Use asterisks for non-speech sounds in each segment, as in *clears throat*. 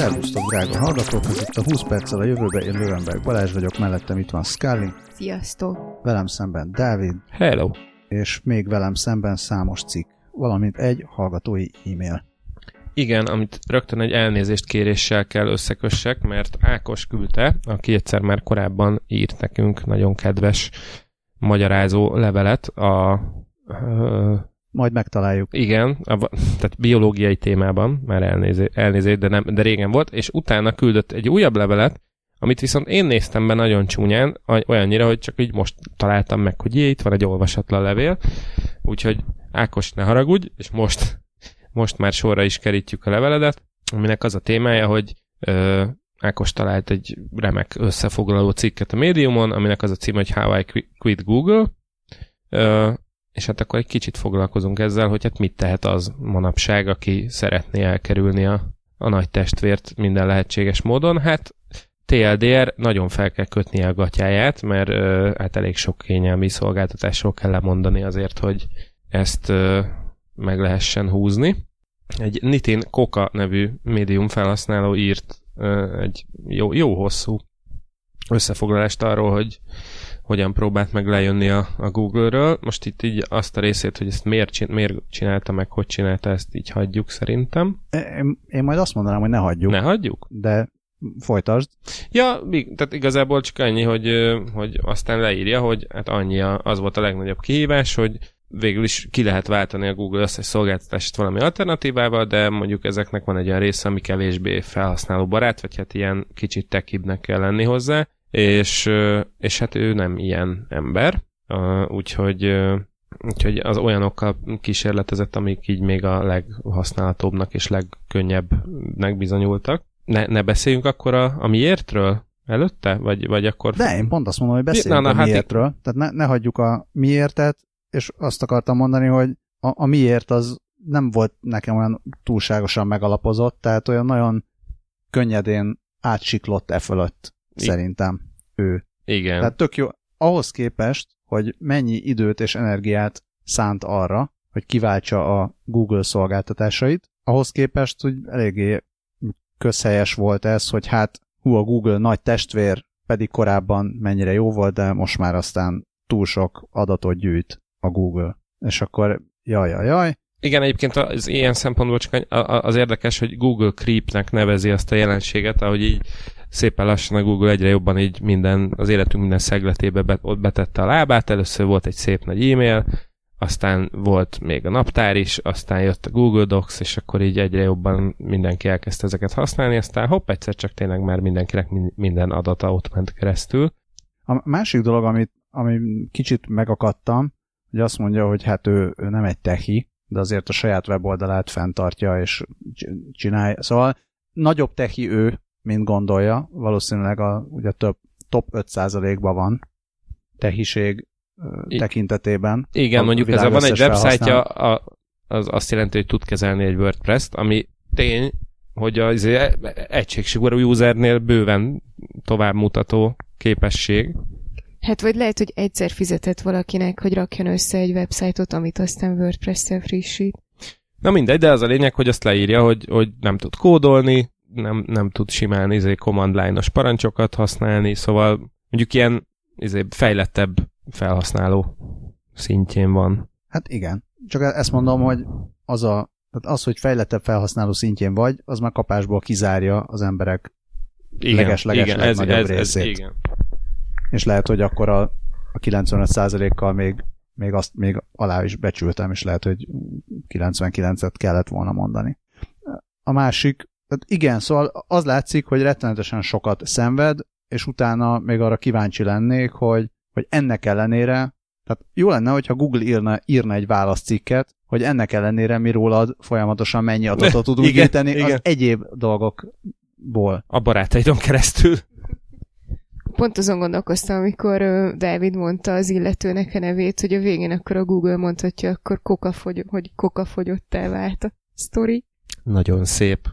Szervusztok, drága hallgatók! Ez itt a 20 perccel a jövőbe, én Lövenberg Balázs vagyok, mellettem itt van Scully, Sziasztok! velem szemben Dávid, Hello! és még velem szemben számos cikk, valamint egy hallgatói e-mail. Igen, amit rögtön egy elnézést kéréssel kell összekössek, mert Ákos küldte, aki egyszer már korábban írt nekünk nagyon kedves magyarázó levelet a Majd megtaláljuk. igen, a, tehát biológiai témában, már elnézést, elnézést de, nem, de régen volt, és utána küldött egy újabb levelet, amit viszont én néztem be nagyon csúnyán, olyannyira, hogy csak így most találtam meg, hogy jé, itt van egy olvasatlan levél, úgyhogy Ákos, ne haragudj, és most, most már sorra is kerítjük a leveledet, aminek az a témája, hogy ö, Ákos talált egy remek összefoglaló cikket a médiumon, aminek az a cím, hogy How I Quit Google, ö, és hát akkor egy kicsit foglalkozunk ezzel, hogy hát mit tehet az manapság, aki szeretné elkerülni a, a nagy testvért minden lehetséges módon. Hát TLDR nagyon fel kell kötnie a gatyáját, mert ö, hát elég sok kényelmi szolgáltatásról kell lemondani azért, hogy ezt ö, meg lehessen húzni. Egy Nitin Koka nevű médium felhasználó írt ö, egy jó, jó hosszú összefoglalást arról, hogy hogyan próbált meg lejönni a, a Google-ről. Most itt így azt a részét, hogy ezt miért, csin, miért csinálta meg, hogy csinálta, ezt így hagyjuk szerintem. Én, én majd azt mondanám, hogy ne hagyjuk. Ne hagyjuk? De folytasd. Ja, tehát igazából csak annyi, hogy, hogy aztán leírja, hogy hát annyi az volt a legnagyobb kihívás, hogy végül is ki lehet váltani a Google összes szolgáltatást valami alternatívával, de mondjuk ezeknek van egy olyan része, ami kevésbé felhasználó barát, vagy hát ilyen kicsit tekibnek kell lenni hozzá, és, és hát ő nem ilyen ember, úgyhogy, úgyhogy az olyanokkal kísérletezett, amik így még a leghasználhatóbbnak és legkönnyebbnek bizonyultak. Ne, ne beszéljünk akkor a, a miértről előtte? Vagy, vagy akkor... De én pont azt mondom, hogy beszéljünk na, na, a hát miértről. Itt... Tehát ne, ne hagyjuk a miértet, és azt akartam mondani, hogy a, a miért az nem volt nekem olyan túlságosan megalapozott, tehát olyan nagyon könnyedén átsiklott e fölött szerintem ő. Igen. Tehát tök jó. Ahhoz képest, hogy mennyi időt és energiát szánt arra, hogy kiváltsa a Google szolgáltatásait, ahhoz képest, hogy eléggé közhelyes volt ez, hogy hát hú, a Google nagy testvér, pedig korábban mennyire jó volt, de most már aztán túl sok adatot gyűjt a Google. És akkor jaj, jaj, jaj. Igen, egyébként az ilyen szempontból csak az érdekes, hogy Google Creepnek nevezi azt a jelenséget, ahogy így szépen lassan a Google egyre jobban így minden, az életünk minden szegletébe bet, ott betette a lábát, először volt egy szép nagy e-mail, aztán volt még a naptár is, aztán jött a Google Docs, és akkor így egyre jobban mindenki elkezdte ezeket használni, aztán hopp, egyszer csak tényleg már mindenkinek minden adata ott ment keresztül. A másik dolog, amit, ami kicsit megakadtam, hogy azt mondja, hogy hát ő, ő nem egy techi, de azért a saját weboldalát fenntartja és csinálja. Szóval nagyobb techi ő, mint gondolja. Valószínűleg a ugye több top 5%-ban van tehiség I- tekintetében. Igen, mondjuk ez van egy websájtja, a, az azt jelenti, hogy tud kezelni egy WordPress-t, ami tény, hogy az egységsigorú usernél bőven továbbmutató képesség. Hát vagy lehet, hogy egyszer fizetett valakinek, hogy rakjon össze egy websájtot, amit aztán WordPress-szel frissít. Na mindegy, de az a lényeg, hogy azt leírja, hogy, hogy nem tud kódolni, nem, nem tud simán izé, command line-os parancsokat használni, szóval mondjuk ilyen izé, fejlettebb felhasználó szintjén van. Hát igen. Csak ezt mondom, hogy az, a, tehát az, hogy fejlettebb felhasználó szintjén vagy, az már kapásból kizárja az emberek leges-leges igen, ez, ez, részét. Ez, igen. És lehet, hogy akkor a, a 95%-kal még, még azt még alá is becsültem, és lehet, hogy 99-et kellett volna mondani. A másik, tehát igen, szóval az látszik, hogy rettenetesen sokat szenved, és utána még arra kíváncsi lennék, hogy, hogy ennek ellenére, tehát jó lenne, hogyha Google írna, írna egy válaszcikket, hogy ennek ellenére mi rólad folyamatosan mennyi adatot *laughs* tudunk igen, gyűjteni igen. az egyéb dolgokból. A barátaidon keresztül. Pont azon gondolkoztam, amikor uh, mondta az illetőnek a nevét, hogy a végén akkor a Google mondhatja, akkor koka fogy, hogy koka fogyott vált a sztori. Nagyon szép.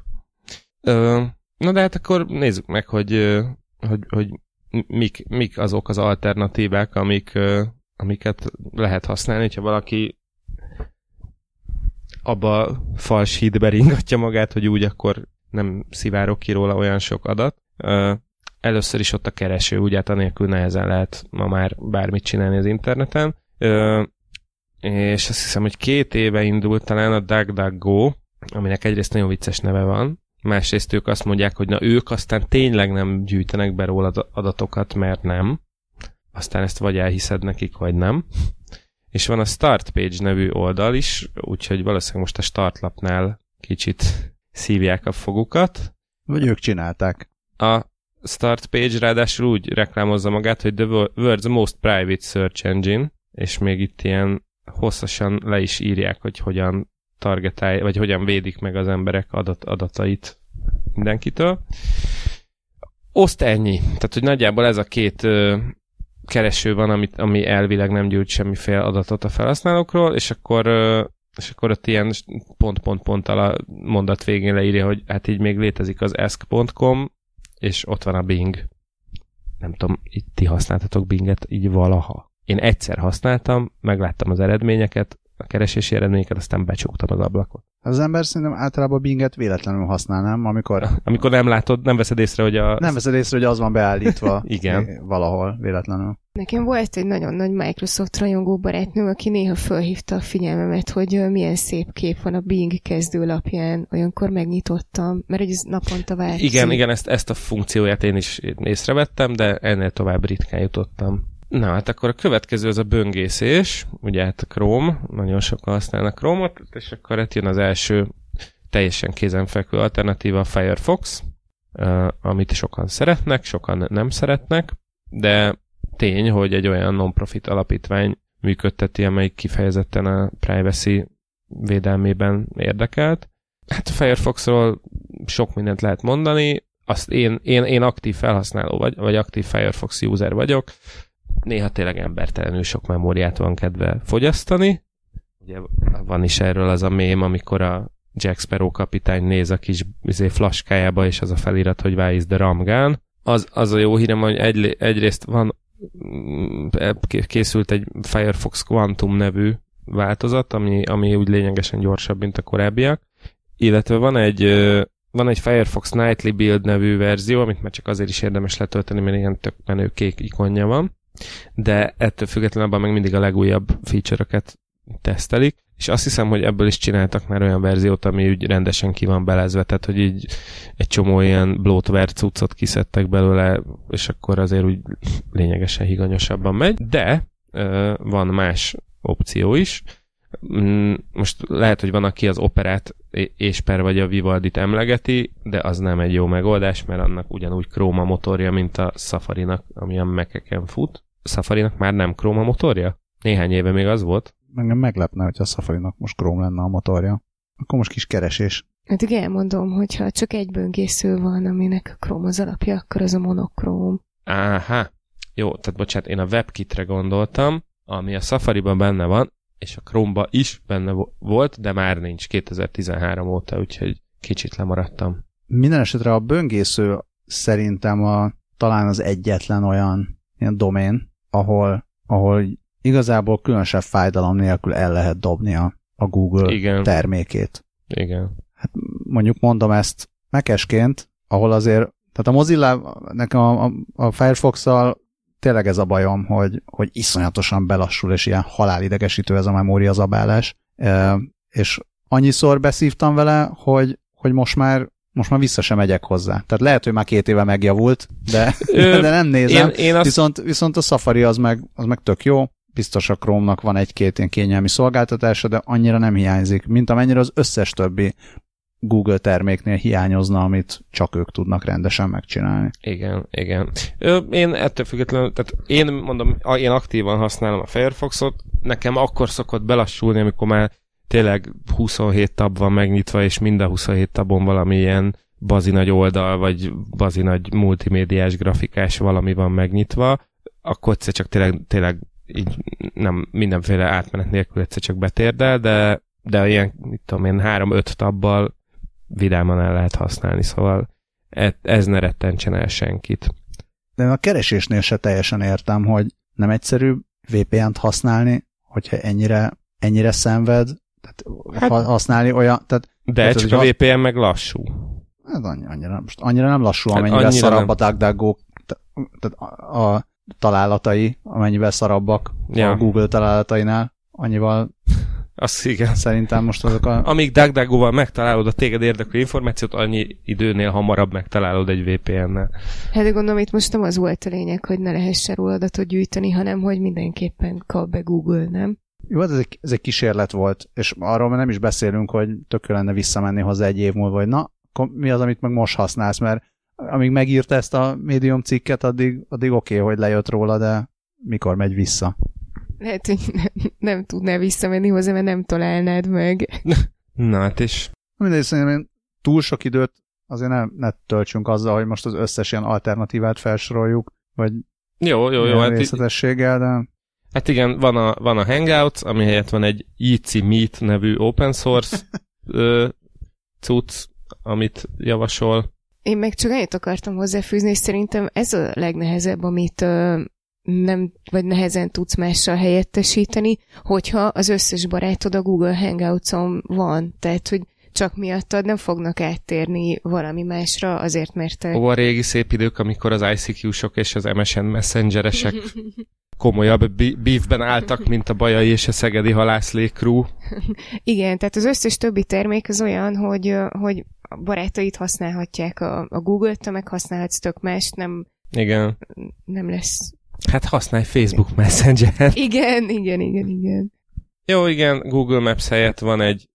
Ö, na de hát akkor nézzük meg, hogy, hogy, hogy mik, mik azok az alternatívák, amik, amiket lehet használni, hogyha valaki abba fals hídbe ringatja magát, hogy úgy akkor nem szivárok ki róla olyan sok adat. Először is ott a kereső, ugye hát anélkül nehezen lehet ma már bármit csinálni az interneten. És azt hiszem, hogy két éve indult talán a DuckDuckGo, aminek egyrészt nagyon vicces neve van, másrészt ők azt mondják, hogy na ők aztán tényleg nem gyűjtenek be róla adatokat, mert nem. Aztán ezt vagy elhiszed nekik, vagy nem. És van a Start Page nevű oldal is, úgyhogy valószínűleg most a startlapnál kicsit szívják a fogukat. Vagy ők csinálták. A Start Page ráadásul úgy reklámozza magát, hogy the world's most private search engine, és még itt ilyen hosszasan le is írják, hogy hogyan targetálj, vagy hogyan védik meg az emberek adat, adatait mindenkitől. Oszt ennyi. Tehát, hogy nagyjából ez a két ö, kereső van, amit, ami elvileg nem gyűjt semmiféle adatot a felhasználókról, és akkor ö, és akkor ott ilyen pont-pont-pont a mondat végén leírja, hogy hát így még létezik az ask.com, és ott van a Bing. Nem tudom, itt ti használtatok Binget így valaha. Én egyszer használtam, megláttam az eredményeket, a keresési eredményeket, aztán becsuktam az ablakot. Az ember szerintem általában Binget véletlenül használnám, amikor... *laughs* Amikor nem látod, nem veszed észre, hogy a... Nem veszed észre, hogy az van beállítva *laughs* Igen. valahol véletlenül. Nekem volt egy nagyon nagy Microsoft rajongó barátnő, aki néha felhívta a figyelmemet, hogy milyen szép kép van a Bing kezdőlapján. Olyankor megnyitottam, mert ez naponta változik. Igen, igen, ezt, ezt a funkcióját én is észrevettem, de ennél tovább ritkán jutottam. Na, hát akkor a következő az a böngészés, ugye hát a Chrome, nagyon sokan használnak Chrome-ot, és akkor itt jön az első teljesen kézenfekvő alternatíva a Firefox, amit sokan szeretnek, sokan nem szeretnek, de tény, hogy egy olyan non-profit alapítvány működteti, amelyik kifejezetten a privacy védelmében érdekelt. Hát a Firefoxról sok mindent lehet mondani, azt én, én, én aktív felhasználó vagy, vagy aktív Firefox user vagyok, néha tényleg embertelenül sok memóriát van kedve fogyasztani. Ugye van is erről az a mém, amikor a Jack Sparrow kapitány néz a kis izé, flaskájába, és az a felirat, hogy why is the Ramgán. Az, az a jó hírem, hogy egy, egyrészt van készült egy Firefox Quantum nevű változat, ami, ami úgy lényegesen gyorsabb, mint a korábbiak, illetve van egy van egy Firefox Nightly Build nevű verzió, amit már csak azért is érdemes letölteni, mert ilyen tök menő kék ikonja van. De ettől függetlenül abban meg mindig a legújabb feature-öket tesztelik, és azt hiszem, hogy ebből is csináltak már olyan verziót, ami úgy rendesen ki van belezve, tehát hogy így egy csomó ilyen bloatware cuccot kiszedtek belőle, és akkor azért úgy lényegesen higanyosabban megy, de van más opció is. Mm, most lehet, hogy van, aki az operát és per vagy a Vivaldit emlegeti, de az nem egy jó megoldás, mert annak ugyanúgy Chrome motorja, mint a Safari-nak, ami a Mac-eken fut. Safari-nak már nem Chrome a motorja? Néhány éve még az volt. Engem meglepne, hogy a Safari-nak most Chrome lenne a motorja. Akkor most kis keresés. Hát igen, elmondom, hogyha csak egy böngésző van, aminek Chrome az alapja, akkor az a monokrom. Áhá. Jó, tehát bocsánat, én a WebKitre gondoltam, ami a Safari-ban benne van, és a Chrome-ba is benne volt, de már nincs 2013 óta, úgyhogy kicsit lemaradtam. Minden esetre a böngésző szerintem a, talán az egyetlen olyan ilyen domén, ahol, ahol igazából különösebb fájdalom nélkül el lehet dobni a, a Google Igen. termékét. Igen. Hát mondjuk mondom ezt mekesként, ahol azért, tehát a Mozilla, nekem a, a, a Firefox-szal tényleg ez a bajom, hogy, hogy iszonyatosan belassul, és ilyen halálidegesítő ez a memória zabálás, e, és annyiszor beszívtam vele, hogy, hogy most már most már vissza sem megyek hozzá. Tehát lehet, hogy már két éve megjavult, de, Ö, de nem nézem. Én, én azt... viszont, viszont a Safari az meg, az meg tök jó. Biztos a Chrome-nak van egy-két ilyen kényelmi szolgáltatása, de annyira nem hiányzik, mint amennyire az összes többi Google terméknél hiányozna, amit csak ők tudnak rendesen megcsinálni. Igen, igen. Én ettől függetlenül, tehát én mondom, én aktívan használom a Firefoxot, nekem akkor szokott belassulni, amikor már tényleg 27 tab van megnyitva, és mind a 27 tabon valamilyen bazi nagy oldal, vagy bazi nagy multimédiás grafikás valami van megnyitva, akkor egyszer csak tényleg, tényleg így nem mindenféle átmenet nélkül egyszer csak betérdel, de, de ilyen, mit tudom én, három-öt tabbal vidáman el lehet használni, szóval ez, ez ne rettentsen el senkit. De a keresésnél se teljesen értem, hogy nem egyszerű VPN-t használni, hogyha ennyire, ennyire szenved, tehát hát, használni olyan... Tehát, de tehát, csak a VPN meg lassú. Ez annyira, most annyira nem lassú, hát amennyivel szarabb a DuckDuckGo tehát a, a találatai, amennyivel szarabbak ja. a Google találatainál, annyival azt igen. Szerintem most azok a... Amíg DuckDuckGo-val megtalálod a téged érdeklő információt, annyi időnél hamarabb megtalálod egy VPN-nel. Hát de gondolom, itt most nem az volt a lényeg, hogy ne lehessen róla adatot gyűjteni, hanem hogy mindenképpen kap be Google, nem? Jó, ez egy, ez egy kísérlet volt, és arról nem is beszélünk, hogy tökő lenne visszamenni hozzá egy év múlva, hogy na, mi az, amit meg most használsz, mert amíg megírta ezt a médium cikket, addig, addig oké, okay, hogy lejött róla, de mikor megy vissza? Lehet, hogy nem, nem tudnál visszamenni hozzá, mert nem találnád meg. *laughs* Na hát is. Mindegy, szerintem túl sok időt azért ne, ne töltsünk azzal, hogy most az összes ilyen alternatívát felsoroljuk, vagy jó, jó, jó, hát részletességgel, de... Hát igen, van a, van a Hangouts, ami helyett van egy Jitsi Meet nevű open source *laughs* ö, cucc, amit javasol. Én meg csak ennyit akartam hozzáfűzni, és szerintem ez a legnehezebb, amit ö, nem, vagy nehezen tudsz mással helyettesíteni, hogyha az összes barátod a Google Hangouts-on van. Tehát, hogy csak miattad nem fognak áttérni valami másra, azért mert te... Ó, a régi szép idők, amikor az ICQ-sok és az MSN messengeresek komolyabb beefben álltak, mint a Bajai és a Szegedi halászlékrú. Igen, tehát az összes többi termék az olyan, hogy, hogy a barátaid használhatják a, a Google-t, te meg használhatsz tök mást, nem, Igen. nem lesz Hát használj Facebook Messenger-t. Igen, igen, igen, igen. Jó, igen, Google Maps helyett van egy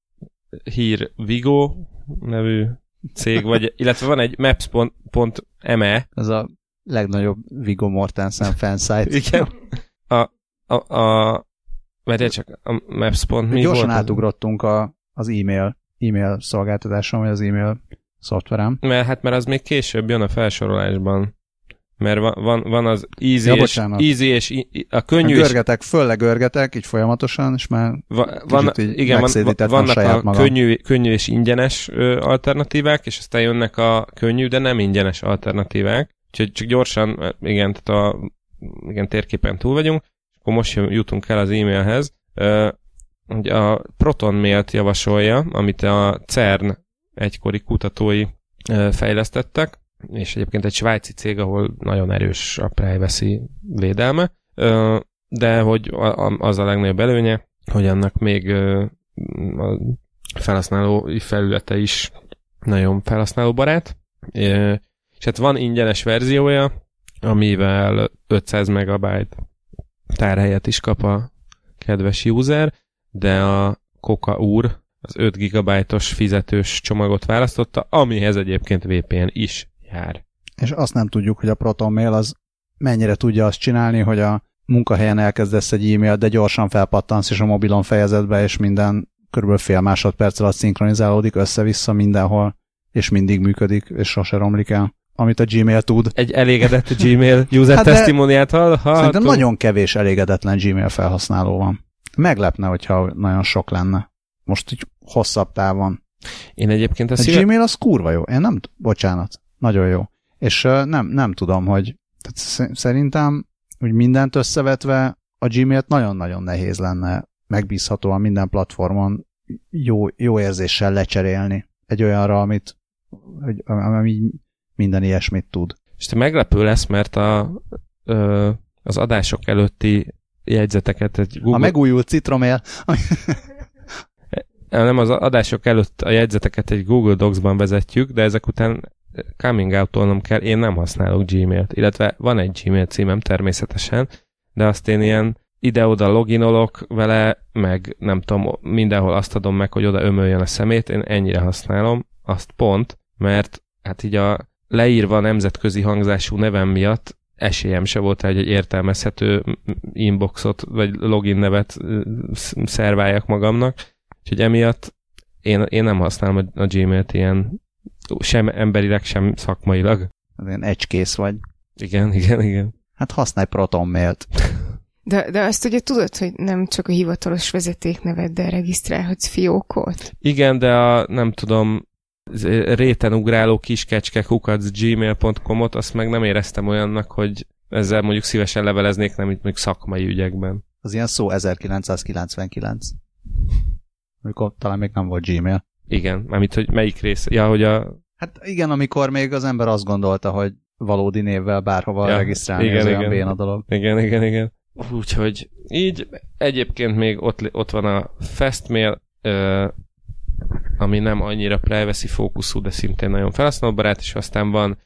hír Vigo nevű cég, vagy, illetve van egy maps.me. Ez a legnagyobb Vigo Mortensen fansite. Igen. A, a, a várjál csak, a maps.me Gyorsan volt átugrottunk a, az e-mail, e-mail szolgáltatáson, vagy az e-mail szoftverem. Mert hát mert az még később jön a felsorolásban. Mert van, van, van az easy, ja, és, easy és a könnyű... Görgetek, és... fölle görgetek, így folyamatosan, és már va, van, így igen, van, vannak a magam. könnyű, könnyű és ingyenes alternatívák, és aztán jönnek a könnyű, de nem ingyenes alternatívák. Úgyhogy csak gyorsan, igen, tehát a igen, térképen túl vagyunk, akkor most jutunk el az e-mailhez. Ugye a Proton javasolja, amit a CERN egykori kutatói fejlesztettek, és egyébként egy svájci cég, ahol nagyon erős a privacy védelme, de hogy az a legnagyobb előnye, hogy annak még a felhasználó felülete is nagyon felhasználóbarát, és hát van ingyenes verziója, amivel 500 megabyte tárhelyet is kap a kedves user, de a Coca úr az 5 GB-os fizetős csomagot választotta, amihez egyébként VPN is jár. És azt nem tudjuk, hogy a Proton Mail az mennyire tudja azt csinálni, hogy a munkahelyen elkezdesz egy e-mailt, de gyorsan felpattansz, és a mobilon fejezed be, és minden körülbelül fél másodperc alatt szinkronizálódik össze-vissza mindenhol, és mindig működik, és sose romlik el amit a Gmail tud. Egy elégedett Gmail user hát testimoniát hallhatunk. Szerintem nagyon kevés elégedetlen Gmail felhasználó van. Meglepne, hogyha nagyon sok lenne. Most így hosszabb távon. Én egyébként a, a szíve... Gmail az kurva jó. Én nem, bocsánat. Nagyon jó. És nem, nem tudom, hogy tehát szerintem, hogy mindent összevetve a Gmail-t nagyon-nagyon nehéz lenne megbízhatóan minden platformon jó, jó érzéssel lecserélni egy olyanra, amit hogy, ami minden ilyesmit tud. És te meglepő lesz, mert a, ö, az adások előtti jegyzeteket egy Google... A megújult citromél. *laughs* nem, az adások előtt a jegyzeteket egy Google Docs-ban vezetjük, de ezek után coming out kell, én nem használok Gmail-t, illetve van egy Gmail címem természetesen, de azt én ilyen ide-oda loginolok vele, meg nem tudom, mindenhol azt adom meg, hogy oda ömöljön a szemét, én ennyire használom, azt pont, mert hát így a leírva a nemzetközi hangzású nevem miatt esélyem se volt hogy egy értelmezhető inboxot, vagy login nevet szerváljak magamnak, úgyhogy emiatt én, én nem használom a Gmail-t ilyen sem emberileg, sem szakmailag. Ilyen egykész vagy. Igen, igen, igen. Hát használj Proton mailt. De, de azt ugye tudod, hogy nem csak a hivatalos vezetékneveddel regisztrálhatsz fiókot? Igen, de a, nem tudom, réten ugráló kiskecske kukac gmail.com-ot, azt meg nem éreztem olyannak, hogy ezzel mondjuk szívesen leveleznék, nem itt még szakmai ügyekben. Az ilyen szó 1999. Amikor talán még nem volt Gmail. Igen, mármint, hogy melyik rész? Ja, hogy a... Hát igen, amikor még az ember azt gondolta, hogy valódi névvel bárhova ja, regisztrálni, igen, ez igen. olyan béna dolog. Igen, igen, igen. Úgyhogy így egyébként még ott, ott van a Festmail, ami nem annyira privacy fókuszú, de szintén nagyon felhasználóbarát, és aztán van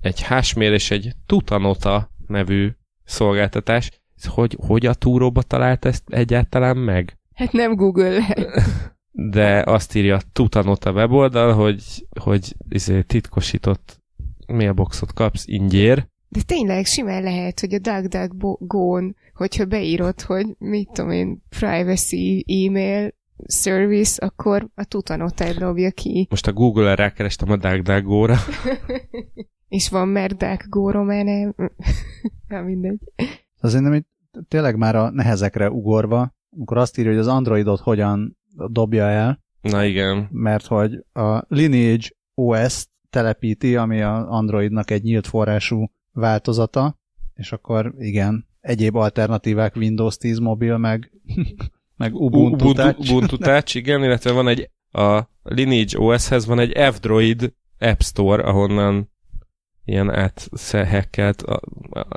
egy hashmail és egy Tutanota nevű szolgáltatás. Hogy, hogy a túróba talált ezt egyáltalán meg? Hát nem Google *laughs* De azt írja Tutanota weboldal, hogy, hogy izé, titkosított mailboxot kapsz ingyér. De tényleg simán lehet, hogy a DuckDuckGo-n, hogyha beírod, hogy mit tudom én, privacy email service, akkor a tutanotát dobja ki. Most a Google-re rákerestem a DuckDuckGo-ra. *laughs* És van már DuckGo román ja, mindegy. Azért nem itt tényleg már a nehezekre ugorva, amikor azt írja, hogy az Androidot hogyan dobja el. Na igen. Mert hogy a Lineage OS telepíti, ami a Androidnak egy nyílt forrású változata, és akkor igen, egyéb alternatívák Windows 10 mobil, meg, *laughs* meg Ubuntu, Ubuntu Touch. Ubuntu Touch, igen, illetve van egy a Lineage OS-hez van egy F-Droid App Store, ahonnan ilyen átszehekelt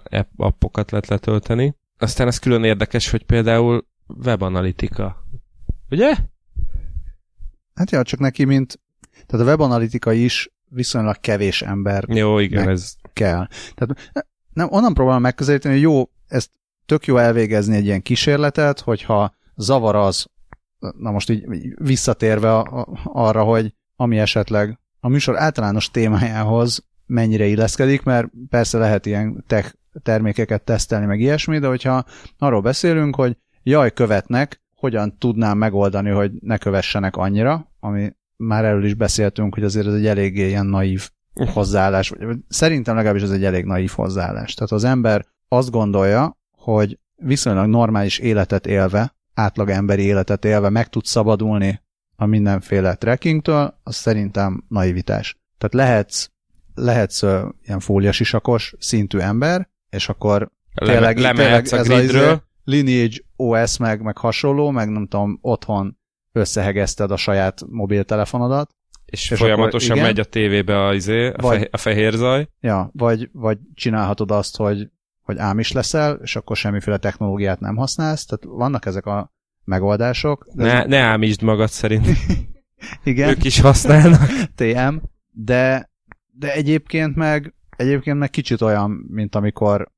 app, appokat lehet letölteni. Aztán ez külön érdekes, hogy például webanalitika. Ugye? Hát ja, csak neki, mint tehát a webanalitika is viszonylag kevés ember jó, igen, ez kell. Tehát nem, onnan próbálom megközelíteni, hogy jó, ezt tök jó elvégezni egy ilyen kísérletet, hogyha zavar az, na most így visszatérve a, a, arra, hogy ami esetleg a műsor általános témájához mennyire illeszkedik, mert persze lehet ilyen tech termékeket tesztelni, meg ilyesmi, de hogyha arról beszélünk, hogy jaj, követnek, hogyan tudnám megoldani, hogy ne kövessenek annyira, ami már erről is beszéltünk, hogy azért ez egy eléggé ilyen naív hozzáállás, vagy szerintem legalábbis ez egy elég naív hozzáállás. Tehát az ember azt gondolja, hogy viszonylag normális életet élve, átlag emberi életet élve meg tud szabadulni a mindenféle trekkingtől, az szerintem naivitás. Tehát lehetsz, lehetsz uh, ilyen fóliasisakos szintű ember, és akkor tényleg, Leme, tényleg ez a izé Lineage OS meg, meg hasonló, meg nem tudom, otthon összehegezted a saját mobiltelefonodat. És, és folyamatosan megy a tévébe a, izé, a, vagy, a fehér zaj. Ja, vagy, vagy csinálhatod azt, hogy, hogy ám is leszel, és akkor semmiféle technológiát nem használsz. Tehát vannak ezek a megoldások. Ne, ez... ne ámítsd magad szerint. *laughs* igen. Ők is használnak. *laughs* TM. De, de egyébként meg egyébként meg kicsit olyan, mint amikor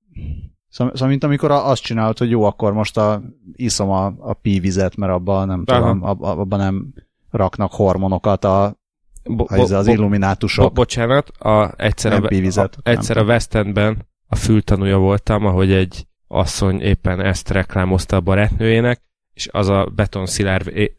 Szóval, szóval mint amikor azt csinálod, hogy jó, akkor most a, iszom a, a pívizet, mert abban nem Aha. tudom, abban nem raknak hormonokat a, bo, bo, az illuminátusok. Bo, bocsánat, a, egyszer, a, a, egyszer a West Endben a fültanúja voltam, ahogy egy asszony éppen ezt reklámozta a barátnőjének, és az a beton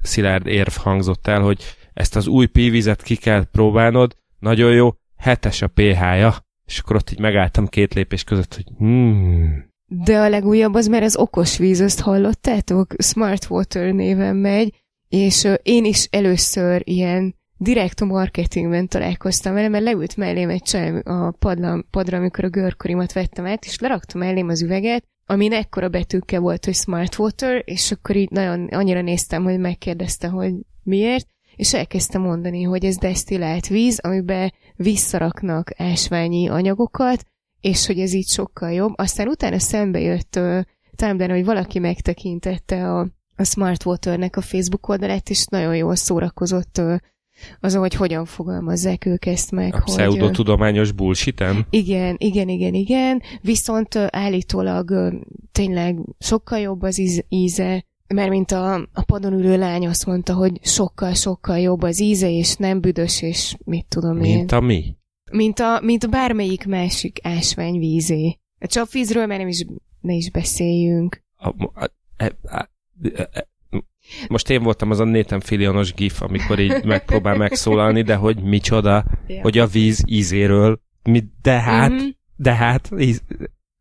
szilárd, érv hangzott el, hogy ezt az új pívizet ki kell próbálnod, nagyon jó, hetes a pH-ja, és akkor ott így megálltam két lépés között, hogy hmm. De a legújabb az, mert az okos víz, azt hallottátok? Smart Water néven megy, és én is először ilyen direkt a marketingben találkoztam vele, mert leült mellém egy csaj a padla, padra, amikor a görkorimat vettem át, és leraktam mellém az üveget, amin ekkora betűkkel volt, hogy Smart Water, és akkor így nagyon annyira néztem, hogy megkérdezte, hogy miért, és elkezdte mondani, hogy ez desztillált víz, amiben visszaraknak ásványi anyagokat, és hogy ez így sokkal jobb. Aztán utána szembe jött uh, Tumblr, hogy valaki megtekintette a, a Smart Water-nek a Facebook oldalát, és nagyon jól szórakozott uh, azon, hogy hogyan fogalmazzák ők ezt meg. A pseudotudományos bullshit Igen, igen, igen, igen. Viszont állítólag tényleg sokkal jobb az íz, íze, mert mint a, a padon ülő lány azt mondta, hogy sokkal-sokkal jobb az íze, és nem büdös, és mit tudom mint én. Mint a mi? Mint a, mint a bármelyik másik ásványvízé. A csapvízről már nem is, ne is beszéljünk. A, a, a, a, a, most én voltam az a Nathan Filionos gif, amikor így megpróbál megszólalni, de hogy micsoda, ja. hogy a víz ízéről, mi, de hát, mm-hmm. de hát, íz,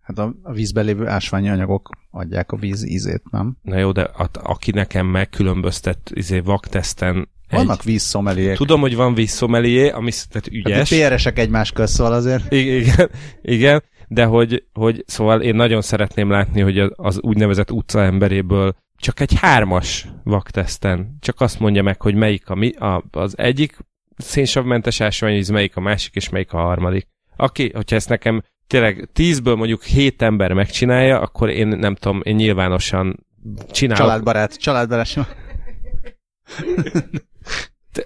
Hát a, a vízben lévő ásványi anyagok adják a víz ízét, nem? Na jó, de a, aki nekem megkülönböztet izé, vakteszten vannak egy... vízszomeliék. Tudom, hogy van vízszomelié, ami tehát ügyes. Hát PRS-ek egymás közt, szóval azért. Igen, igen, de hogy, hogy szóval én nagyon szeretném látni, hogy az, az úgynevezett utca emberéből csak egy hármas vakteszten csak azt mondja meg, hogy melyik a mi, a, az egyik szénsavmentes ásványvíz, melyik a másik, és melyik a harmadik. Aki, hogyha ezt nekem tényleg tízből mondjuk hét ember megcsinálja, akkor én nem tudom, én nyilvánosan csinálok. Családbarát, családbarát *laughs*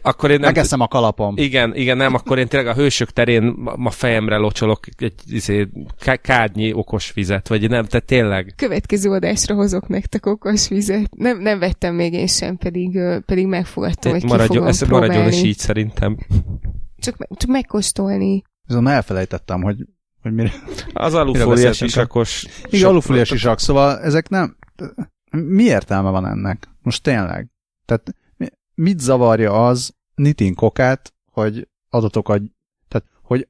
akkor én nem... Megeszem a kalapom. Igen, igen, nem, akkor én tényleg a hősök terén ma fejemre locsolok egy izé, kádnyi okos vizet, vagy nem, tehát tényleg. Következő adásra hozok nektek okos vizet. Nem, nem vettem még én sem, pedig, pedig megfogadtam, hogy maradjon, ki fogom ez maradjon is így szerintem. Csak, csak megkóstolni. Azon elfelejtettem, hogy, hogy mire, Az alufóliás isakos. Igen, alufóliás isak, szóval ezek nem... Mi értelme van ennek? Most tényleg. Tehát mit zavarja az Nitin kokát, hogy adatokat, tehát, hogy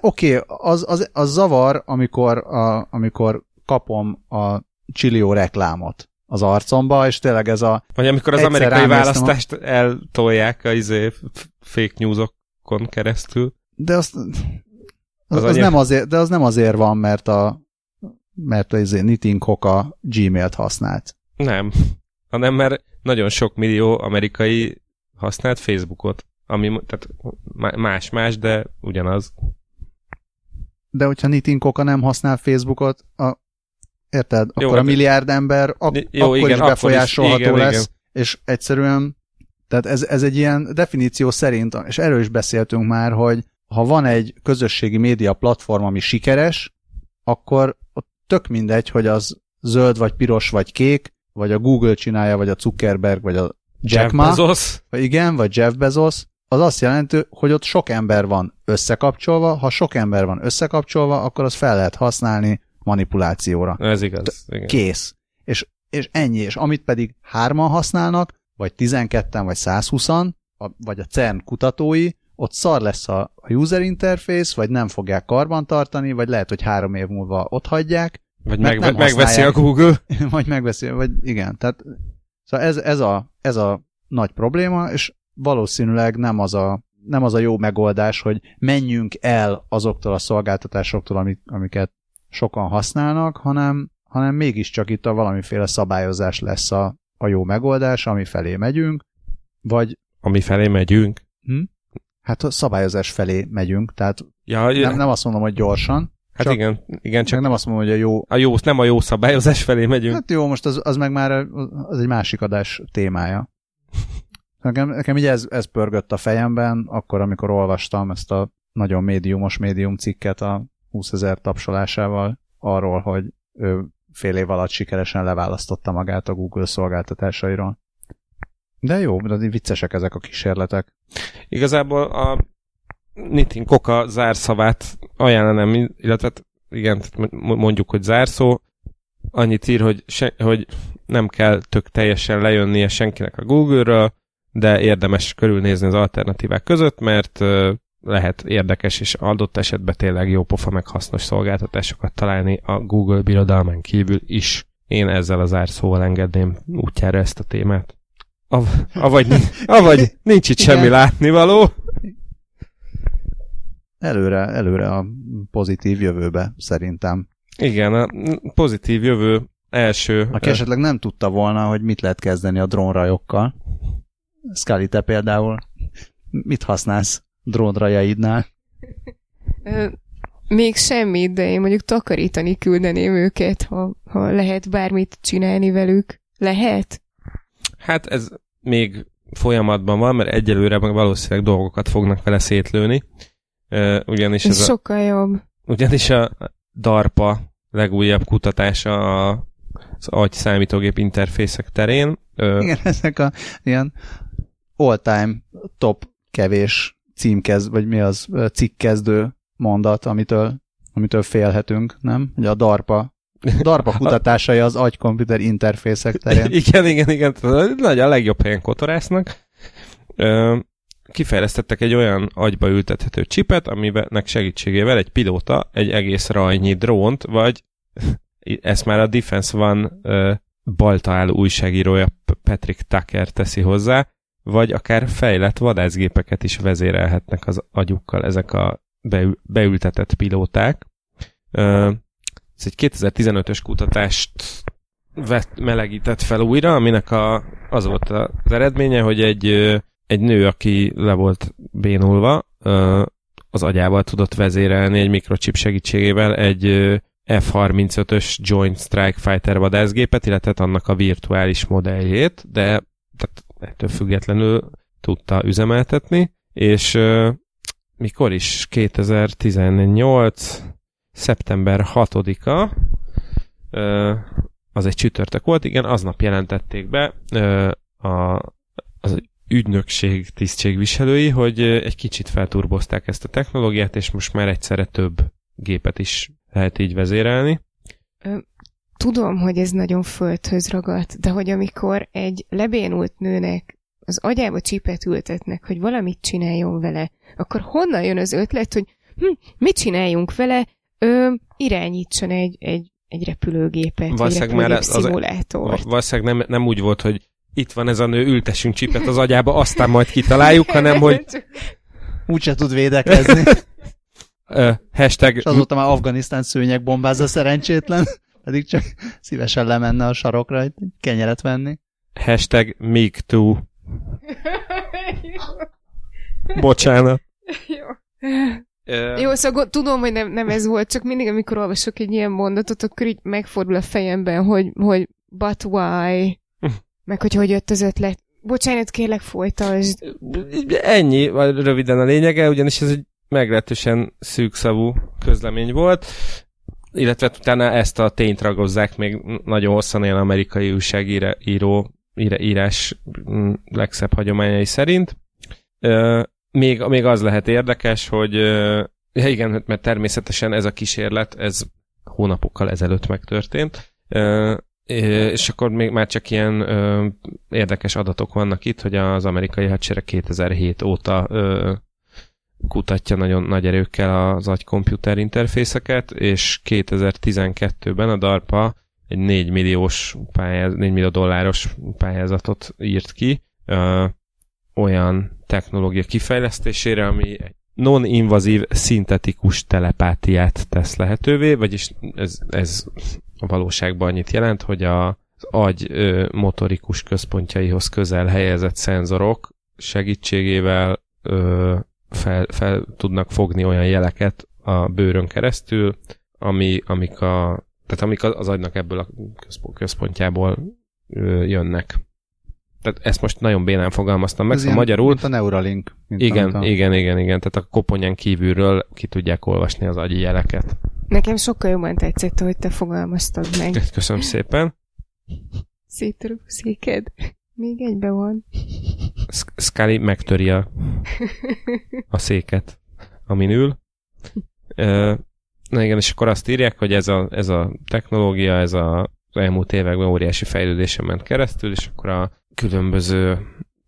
oké, okay, az, az, az zavar, amikor, a, amikor kapom a Csillió reklámot az arcomba, és tényleg ez a... Vagy amikor az amerikai választást a... eltolják a izé fake newsokon keresztül. De azt, az, az, az nem azért, de az nem azért van, mert a mert a izé, Nitin Koka Gmail-t használt. Nem, hanem mert nagyon sok millió amerikai használt Facebookot, ami tehát más-más, de ugyanaz. De hogyha Nitin Koka nem használ Facebookot, a, érted? Akkor jó, a hát- milliárd ember ak- jó, akkor igen, is befolyásolható is, igen, lesz, igen. és egyszerűen tehát ez, ez egy ilyen definíció szerint, és erről is beszéltünk már, hogy ha van egy közösségi média platform, ami sikeres, akkor ott tök mindegy, hogy az zöld, vagy piros, vagy kék, vagy a Google csinálja, vagy a Zuckerberg, vagy a Jack Jeff Ma, Bezos. Vagy igen, vagy Jeff Bezos, az azt jelenti, hogy ott sok ember van összekapcsolva, ha sok ember van összekapcsolva, akkor az fel lehet használni manipulációra. Ez igaz. Igen. Kész. És, és ennyi, és amit pedig hárman használnak, vagy 12-en, vagy 120-an, vagy a CERN kutatói, ott szar lesz a, a user interface, vagy nem fogják karbantartani, vagy lehet, hogy három év múlva ott hagyják, vagy meg, megveszi a Google. *laughs* vagy megveszi, vagy igen. Tehát szóval ez, ez, a, ez a nagy probléma, és valószínűleg nem az a, nem az a jó megoldás, hogy menjünk el azoktól a szolgáltatásoktól, amik, amiket sokan használnak, hanem, hanem mégiscsak itt a valamiféle szabályozás lesz a, a jó megoldás, ami felé megyünk, vagy... Ami felé megyünk? Hm? Hát a szabályozás felé megyünk, tehát ja, nem, nem azt mondom, hogy gyorsan, Hát csak, igen, igen, csak nem azt mondom, hogy a jó... A jó, nem a jó szabályozás felé megyünk. Hát jó, most az, az meg már az egy másik adás témája. Nekem, nekem így ez, ez pörgött a fejemben, akkor, amikor olvastam ezt a nagyon médiumos médium cikket a 20 ezer tapsolásával arról, hogy ő fél év alatt sikeresen leválasztotta magát a Google szolgáltatásairól. De jó, de viccesek ezek a kísérletek. Igazából a Nitin Koka zárszavát ajánlanám, illetve igen, mondjuk, hogy zárszó, annyit ír, hogy, se, hogy nem kell tök teljesen lejönnie senkinek a Google-ről, de érdemes körülnézni az alternatívák között, mert lehet érdekes és adott esetben tényleg jó pofa meg hasznos szolgáltatásokat találni a Google birodalmán kívül is. Én ezzel az árszóval engedném útjára ezt a témát. Av- avagy, *laughs* avagy nincs itt semmi látnivaló előre, előre a pozitív jövőbe szerintem. Igen, a pozitív jövő első... Aki esetleg nem tudta volna, hogy mit lehet kezdeni a drónrajokkal. Scully, te például mit használsz drónrajaidnál? Még semmit, de én mondjuk takarítani küldeném őket, ha, ha lehet bármit csinálni velük. Lehet? Hát ez még folyamatban van, mert egyelőre meg valószínűleg dolgokat fognak vele szétlőni. Ugyanis ez, ez a, sokkal jobb. Ugyanis a DARPA legújabb kutatása az agy számítógép interfészek terén. Igen, *laughs* ezek a ilyen all-time top kevés címkezd, vagy mi az cikkkezdő mondat, amitől, amitől félhetünk, nem? Ugye a DARPA DARPA *laughs* kutatásai az agy-komputer interfészek terén. *laughs* igen, igen, igen. Nagy a legjobb helyen kotorásznak kifejlesztettek egy olyan agyba ültethető csipet, aminek segítségével egy pilóta egy egész rajnyi drónt, vagy *laughs* ezt már a Defense One uh, baltaál újságírója Patrick Tucker teszi hozzá, vagy akár fejlett vadászgépeket is vezérelhetnek az agyukkal ezek a beül- beültetett pilóták. Uh, ez egy 2015-ös kutatást vett, melegített fel újra, aminek a, az volt az eredménye, hogy egy egy nő, aki le volt bénulva, az agyával tudott vezérelni egy mikrochip segítségével egy F-35-ös Joint Strike Fighter vadászgépet, illetve annak a virtuális modelljét, de tehát ettől függetlenül tudta üzemeltetni, és mikor is? 2018 szeptember 6-a az egy csütörtök volt, igen, aznap jelentették be a, az ügynökség tisztségviselői, hogy egy kicsit felturbozták ezt a technológiát, és most már egyszerre több gépet is lehet így vezérelni. Tudom, hogy ez nagyon földhöz ragadt, de hogy amikor egy lebénult nőnek az agyába csipet ültetnek, hogy valamit csináljon vele, akkor honnan jön az ötlet, hogy hm, mit csináljunk vele, ö, irányítson egy, egy, egy repülőgépet, valószínűleg egy repülőgép már. Az, valószínűleg nem, nem úgy volt, hogy itt van ez a nő, ültessünk csipet az agyába, aztán majd kitaláljuk, hanem hogy... *laughs* Úgyse tud védekezni. uh, hashtag... És azóta már Afganisztán szőnyeg bombázza szerencsétlen, pedig csak szívesen lemenne a sarokra, egy kenyeret venni. Hashtag make too. Bocsánat. Jó. Uh, Jó, szóval tudom, hogy nem, nem ez volt, csak mindig, amikor olvasok egy ilyen mondatot, akkor így megfordul a fejemben, hogy, hogy but why? Meg hogy hogy jött az ötlet. Bocsánat, kérlek folytasd. Ennyi, röviden a lényege, ugyanis ez egy meglehetősen szűkszavú közlemény volt, illetve utána ezt a tényt ragozzák még nagyon hosszan él amerikai újságíró írás mm, legszebb hagyományai szerint. Még, még az lehet érdekes, hogy ja igen, mert természetesen ez a kísérlet, ez hónapokkal ezelőtt megtörtént, és akkor még már csak ilyen ö, érdekes adatok vannak itt, hogy az amerikai hadsereg 2007 óta ö, kutatja nagyon nagy erőkkel az agykomputer interfészeket, és 2012-ben a DARPA egy 4 milliós pályáz, 4 millió dolláros pályázatot írt ki ö, olyan technológia kifejlesztésére, ami non-invazív szintetikus telepátiát tesz lehetővé, vagyis ez, ez a valóságban annyit jelent, hogy a, az agy ö, motorikus központjaihoz közel helyezett szenzorok segítségével ö, fel, fel tudnak fogni olyan jeleket a bőrön keresztül, ami, amik, a, tehát amik az agynak ebből a központjából ö, jönnek. Tehát ezt most nagyon bénán fogalmaztam meg, szóval magyarul... Mint a Neuralink. Mint igen, a... igen, igen, igen. Tehát a koponyán kívülről ki tudják olvasni az agyi jeleket. Nekem sokkal jobban tetszett, hogy te fogalmaztad meg. *laughs* Köszönöm szépen. Szétrúg széked. Még egybe van. Scully megtöri a, a széket, amin ül. Na igen, és akkor azt írják, hogy ez a, ez a technológia, ez a, elmúlt években óriási fejlődésen ment keresztül, és akkor a különböző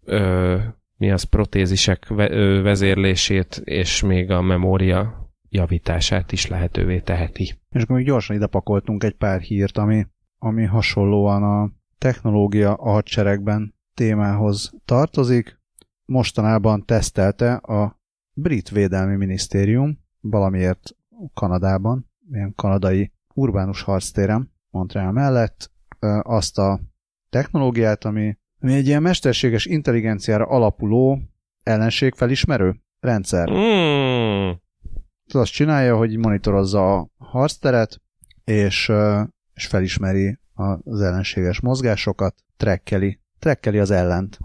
ö, mi az, protézisek ve, ö, vezérlését, és még a memória javítását is lehetővé teheti. És akkor még gyorsan ide pakoltunk egy pár hírt, ami, ami hasonlóan a technológia a hadseregben témához tartozik. Mostanában tesztelte a brit védelmi minisztérium valamiért Kanadában, ilyen kanadai urbánus harctéren, Montreal mellett, azt a technológiát, ami, ami egy ilyen mesterséges intelligenciára alapuló ellenségfelismerő rendszer. Mm. Azt csinálja, hogy monitorozza a harcteret, és, és felismeri az ellenséges mozgásokat, trekkeli, trekkeli az ellent.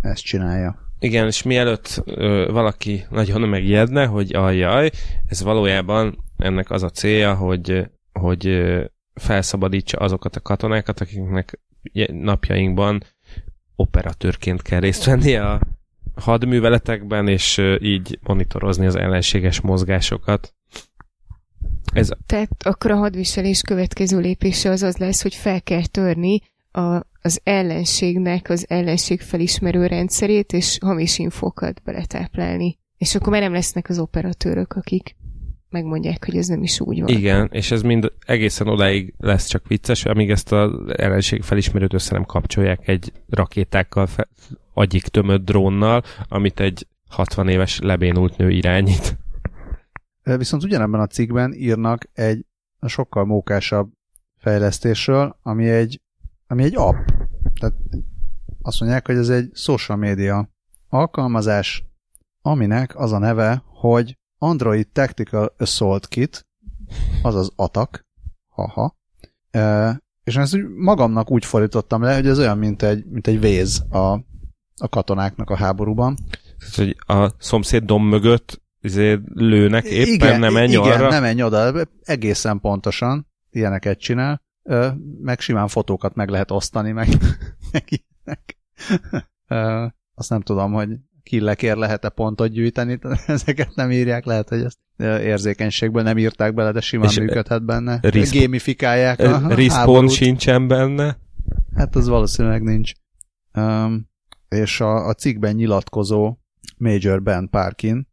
Ezt csinálja. Igen, és mielőtt ö, valaki nagyon megijedne, hogy ajjaj, ez valójában ennek az a célja, hogy, hogy ö, felszabadítsa azokat a katonákat, akiknek napjainkban operatőrként kell részt venni a hadműveletekben, és így monitorozni az ellenséges mozgásokat. Ez... Tehát akkor a hadviselés következő lépése az az lesz, hogy fel kell törni a, az ellenségnek az ellenség felismerő rendszerét, és hamis infókat beletáplálni. És akkor már nem lesznek az operatőrök, akik megmondják, hogy ez nem is úgy van. Igen, és ez mind egészen odáig lesz csak vicces, amíg ezt az ellenség felismerőt össze nem kapcsolják egy rakétákkal fe, agyik tömött drónnal, amit egy 60 éves lebénult nő irányít. Viszont ugyanebben a cikkben írnak egy sokkal mókásabb fejlesztésről, ami egy, ami egy app. Tehát azt mondják, hogy ez egy social media alkalmazás, aminek az a neve, hogy Android Tactical Assault Kit, azaz ATAK, haha, e, és ezt úgy magamnak úgy fordítottam le, hogy ez olyan, mint egy, mint egy véz a, a katonáknak a háborúban. Tehát, hogy a szomszéd dom mögött izé lőnek éppen, igen, nem menj igen, arra? nem menj oda, egészen pontosan ilyeneket csinál, meg simán fotókat meg lehet osztani, meg, *laughs* meg ilyenek. Azt nem tudom, hogy killekért lehet-e pontot gyűjteni, *laughs* ezeket nem írják, lehet, hogy ezt érzékenységből nem írták bele, de simán és működhet benne. Resp- Gamifikálják a Respawn sincsen benne? Hát az valószínűleg nincs. Um, és a, a cikkben nyilatkozó Major Ben Parkin,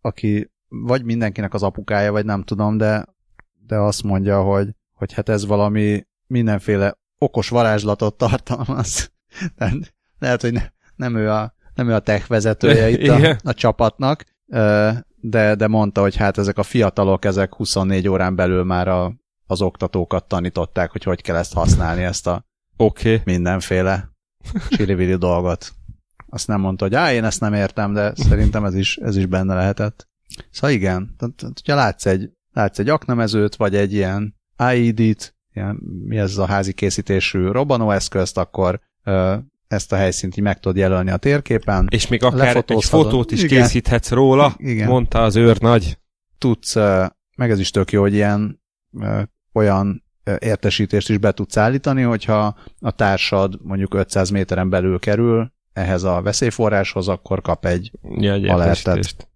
aki vagy mindenkinek az apukája, vagy nem tudom, de, de azt mondja, hogy, hogy hát ez valami mindenféle okos varázslatot tartalmaz. *laughs* Tehát lehet, hogy ne, nem ő a, nem ő a tech vezetője *laughs* itt a, a csapatnak, de, de mondta, hogy hát ezek a fiatalok, ezek 24 órán belül már a, az oktatókat tanították, hogy hogy kell ezt használni, ezt a okay. mindenféle *laughs* csirivili dolgot. Azt nem mondta, hogy á, én ezt nem értem, de szerintem ez is, ez is benne lehetett. Szóval igen, hogyha látsz egy, látsz egy aknamezőt, vagy egy ilyen IED-t, ilyen, mi ez a házi készítésű robbanóeszközt, akkor ö, ezt a helyszínt így meg tudod jelölni a térképen. És még akár egy fotót is igen. készíthetsz róla, igen. mondta az őr nagy. Tudsz, meg ez is tök jó, hogy ilyen olyan értesítést is be tudsz állítani, hogyha a társad mondjuk 500 méteren belül kerül ehhez a veszélyforráshoz, akkor kap egy ja, alertet.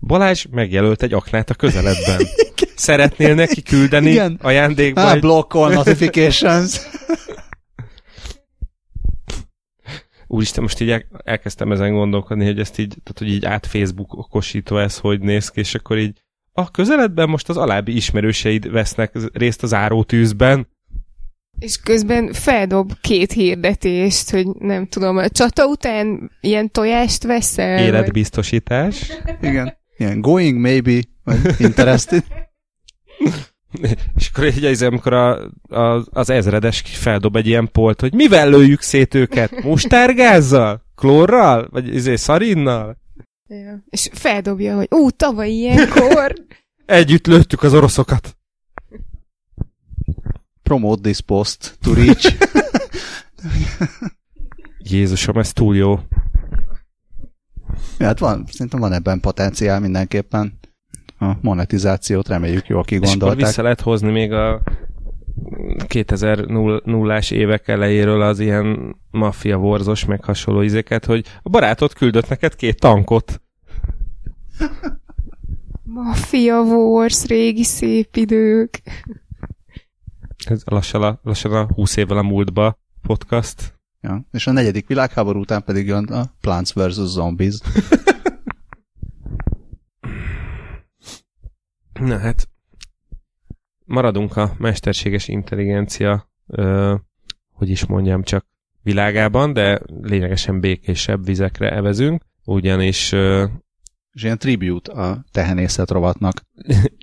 Balázs megjelölt egy aknát a közeledben. *laughs* Szeretnél neki küldeni Igen. ajándékba? Ah, blockol notifications. *laughs* Úristen, most így elkezdtem ezen gondolkodni, hogy ezt így, tehát hogy így át Facebook-okosítva ez hogy néz ki, és akkor így a közeledben most az alábbi ismerőseid vesznek részt az árótűzben. És közben feldob két hirdetést, hogy nem tudom, a csata után ilyen tojást veszel? Életbiztosítás. Vagy... Igen. Ilyen going maybe, vagy interested. *laughs* És akkor egy az, amikor a, a, az ezredes feldob egy ilyen polt, hogy mivel lőjük szét őket? Mustárgázzal? Klórral? Vagy izé szarinnal? Ja. És feldobja, hogy ú, tavaly ilyenkor. *laughs* Együtt lőttük az oroszokat. Promote this post to reach. *laughs* Jézusom, ez túl jó. Ja, hát van, szerintem van ebben potenciál mindenképpen a monetizációt reméljük jól kigondolták. És vissza lehet hozni még a 2000-as évek elejéről az ilyen maffia vorzos, meg hasonló izéket, hogy a barátod küldött neked két tankot. *laughs* Mafia Wars, régi szép idők. Ez lassan a, lassan a 20 évvel a múltba podcast. Ja, és a negyedik világháború után pedig jön a Plants vs. Zombies. *laughs* Na hát, maradunk a mesterséges intelligencia, ö, hogy is mondjam, csak világában, de lényegesen békésebb vizekre evezünk, ugyanis... Ö, és ilyen tribute a tehenészet rovatnak.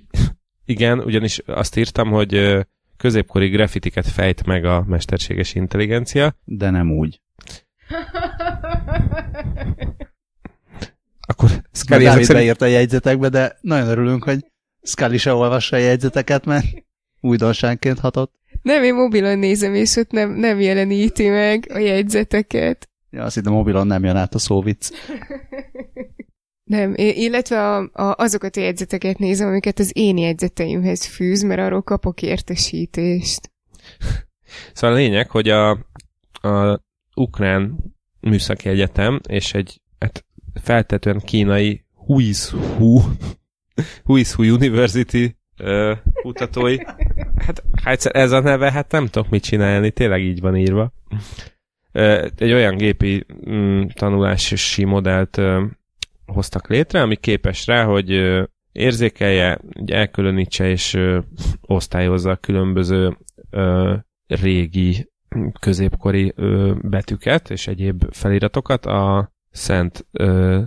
*laughs* Igen, ugyanis azt írtam, hogy középkori grafitiket fejt meg a mesterséges intelligencia. De nem úgy. Akkor Scully szerint... beírta a jegyzetekbe, de nagyon örülünk, hogy Scully se olvassa a jegyzeteket, mert újdonságként hatott. Nem, én mobilon nézem, és ott nem, nem jeleníti meg a jegyzeteket. Ja, azt hittem mobilon nem jön át a szóvic. *laughs* Nem, illetve a, a, azokat a jegyzeteket nézem, amiket az én jegyzeteimhez fűz, mert arról kapok értesítést. *laughs* Szóval a lényeg, hogy a, a Ukrán Műszaki Egyetem és egy hát feltetően kínai Huizhu Huizhu University uh, kutatói. Hát, hát ez a neve, hát nem tudok mit csinálni, tényleg így van írva. Uh, egy olyan gépi mm, tanulási modellt uh, hoztak létre, ami képes rá, hogy uh, érzékelje, elkülönítse és uh, osztályozza a különböző uh, régi középkori ö, betűket és egyéb feliratokat a Szent ö,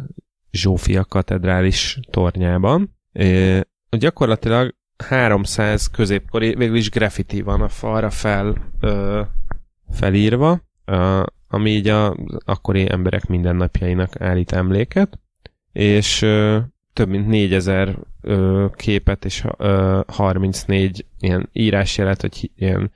Zsófia katedrális tornyában. É, gyakorlatilag 300 középkori, végül is graffiti van a falra fel, ö, felírva, ö, ami így a akkori emberek mindennapjainak állít emléket, és ö, több mint 4000 ö, képet és ö, 34 ilyen írásjelet, vagy ilyen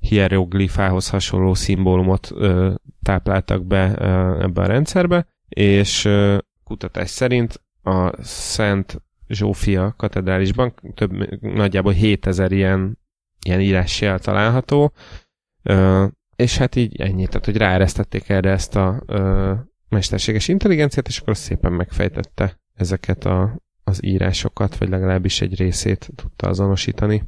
hieroglifához hasonló szimbólumot ö, tápláltak be ö, ebbe a rendszerbe, és ö, kutatás szerint a Szent Zsófia katedrálisban több, nagyjából 7000 ilyen, ilyen írásjel található, ö, és hát így ennyi, tehát hogy ráeresztették erre ezt a ö, mesterséges intelligenciát, és akkor szépen megfejtette ezeket a, az írásokat, vagy legalábbis egy részét tudta azonosítani.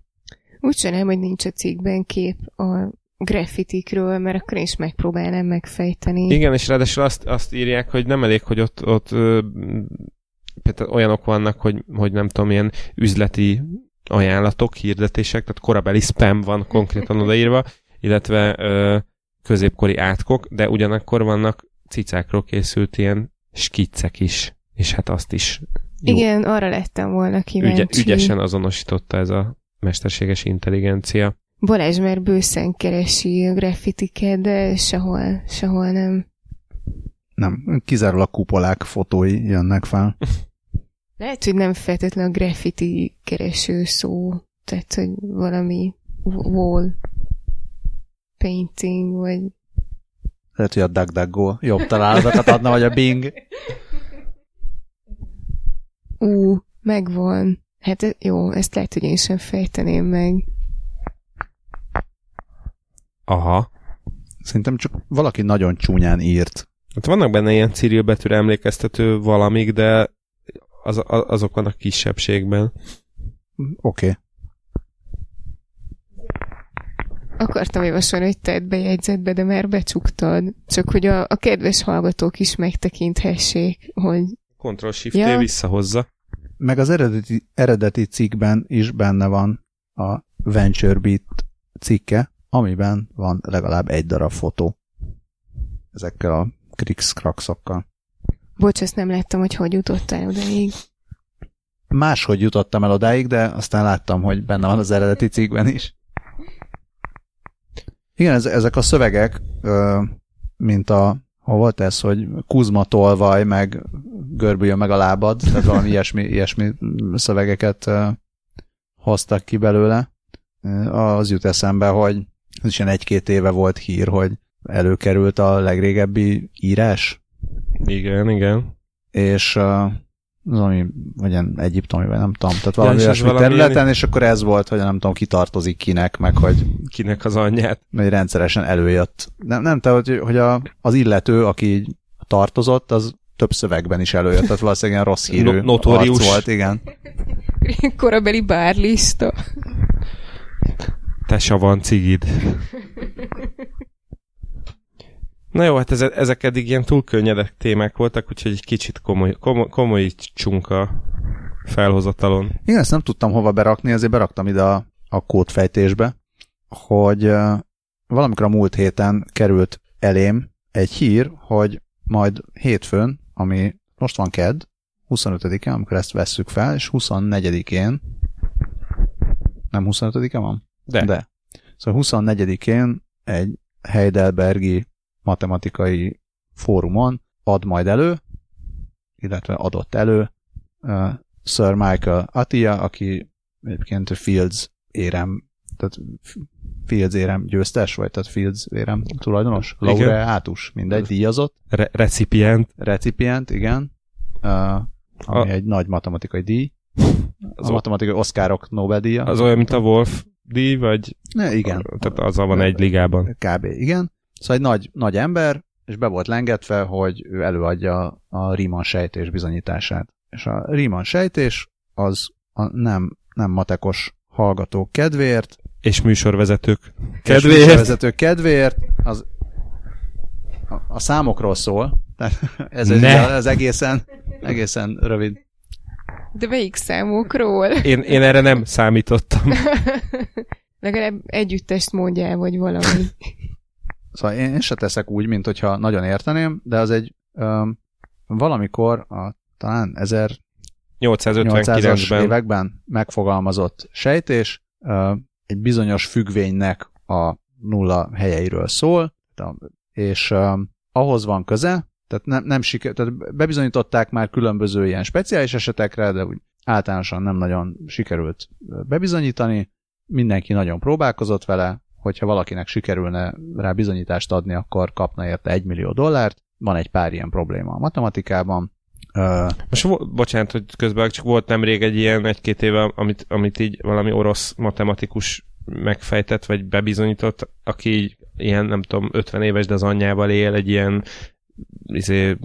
Úgy sem, hogy nincs a cikkben kép a graffitikről, mert akkor is megpróbálnám megfejteni. Igen, és ráadásul azt, azt írják, hogy nem elég, hogy ott, ott például olyanok vannak, hogy, hogy nem tudom, ilyen üzleti ajánlatok, hirdetések, tehát korabeli spam van konkrétan *laughs* odaírva, illetve ö, középkori átkok, de ugyanakkor vannak cicákról készült ilyen skiccek is, és hát azt is jó. Igen, arra lettem volna kíváncsi. Ügy, ügyesen azonosította ez a mesterséges intelligencia. Balázs már bőszen keresi a graffitiket, de sehol, sehol nem. Nem, kizárólag kupolák fotói jönnek fel. *laughs* Lehet, hogy nem feltétlenül a graffiti kereső szó, tehát, hogy valami wall painting, vagy... Lehet, hogy a DuckDuckGo jobb találatokat adna, vagy a Bing. Ú, megvan. Hát jó, ezt lehet, hogy én sem fejteném meg. Aha. Szerintem csak valaki nagyon csúnyán írt. Hát vannak benne ilyen Cyril betűre emlékeztető valamik, de az, azok vannak kisebbségben. Oké. Okay. Akartam javasolni, hogy tedd be jegyzetbe, de már becsuktad. Csak hogy a, a kedves hallgatók is megtekinthessék, hogy... Ctrl-Shift ja. visszahozza. Meg az eredeti, eredeti cikkben is benne van a VentureBeat cikke, amiben van legalább egy darab fotó. Ezekkel a krix-kraxokkal. Bocs, ezt nem láttam, hogy hogy jutottál odaig. Máshogy jutottam el odáig, de aztán láttam, hogy benne van az eredeti cikkben is. Igen, ez, ezek a szövegek, mint a, hol volt ez, hogy Kuzma tolvaj, meg görbüljön meg a lábad, tehát valami *laughs* ilyesmi, ilyesmi szövegeket hoztak ki belőle. Az jut eszembe, hogy ez is ilyen egy-két éve volt hír, hogy előkerült a legrégebbi írás. Igen, igen. És az ami, vagy ilyen egyiptomi, vagy nem tudom, tehát valami ja, olyasmi valami területen, ilyen... és akkor ez volt, hogy nem tudom, ki tartozik kinek, meg hogy... Kinek az anyját. Hogy rendszeresen előjött. Nem, nem tehát, hogy, hogy a, az illető, aki tartozott, az több szövegben is előjött, tehát valószínűleg ilyen rossz hírű no, notorius. volt, igen. Korabeli bárlista. Te van cigid. Na jó, hát ezek, ezek eddig ilyen túl könnyedek témák voltak, úgyhogy egy kicsit komoly, komoly, komolyítsunk a felhozatalon. Igen, ezt nem tudtam hova berakni, ezért beraktam ide a, a kódfejtésbe, hogy valamikor a múlt héten került elém egy hír, hogy majd hétfőn, ami most van KED, 25-én, amikor ezt vesszük fel, és 24-én, nem 25-e van? De. De. Szóval 24-én egy Heidelbergi matematikai fórumon ad majd elő, illetve adott elő uh, Sir Michael Attia, aki egyébként Fields érem, tehát Fields érem győztes, vagy tehát Fields érem tulajdonos, laureátus, mindegy, díjazott. Re- recipient. Recipient, igen. Uh, ami a... egy nagy matematikai díj. Az a matematikai oszkárok Nobel-díja. Az olyan, mint a Wolf díj, vagy... Ne, igen. Tehát azzal van egy ligában. Kb. igen. Szóval egy nagy, nagy ember, és be volt lengetve, hogy ő előadja a Riemann sejtés bizonyítását. És a Riemann sejtés az a nem, nem matekos hallgatók kedvéért. És műsorvezetők kedvéért. És műsorvezetők kedvéért az a, a számokról szól. Tehát *laughs* ez ne. az egészen, egészen rövid. De melyik számokról? Én, én erre nem számítottam. *laughs* Legalább együttest mondjál, vagy valami. *laughs* Szóval én, én se teszek úgy, mint hogyha nagyon érteném, de az egy um, valamikor a talán 1850-as években megfogalmazott sejtés uh, egy bizonyos függvénynek a nulla helyeiről szól, és uh, ahhoz van köze, tehát nem, nem siker, tehát bebizonyították már különböző ilyen speciális esetekre, de úgy általánosan nem nagyon sikerült bebizonyítani. Mindenki nagyon próbálkozott vele, hogyha valakinek sikerülne rá bizonyítást adni, akkor kapna érte egy millió dollárt. Van egy pár ilyen probléma a matematikában. Most bocsánat, hogy közben csak volt nemrég egy ilyen egy-két éve, amit, amit így valami orosz matematikus megfejtett, vagy bebizonyított, aki így ilyen, nem tudom, 50 éves, de az anyjával él, egy ilyen izé,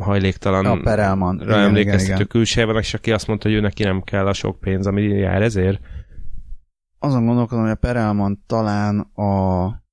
hajléktalan a Perelman. emlékeztető külsejében, és aki azt mondta, hogy ő neki nem kell a sok pénz, ami jár ezért. Azon gondolkodom, hogy a Perelman talán a...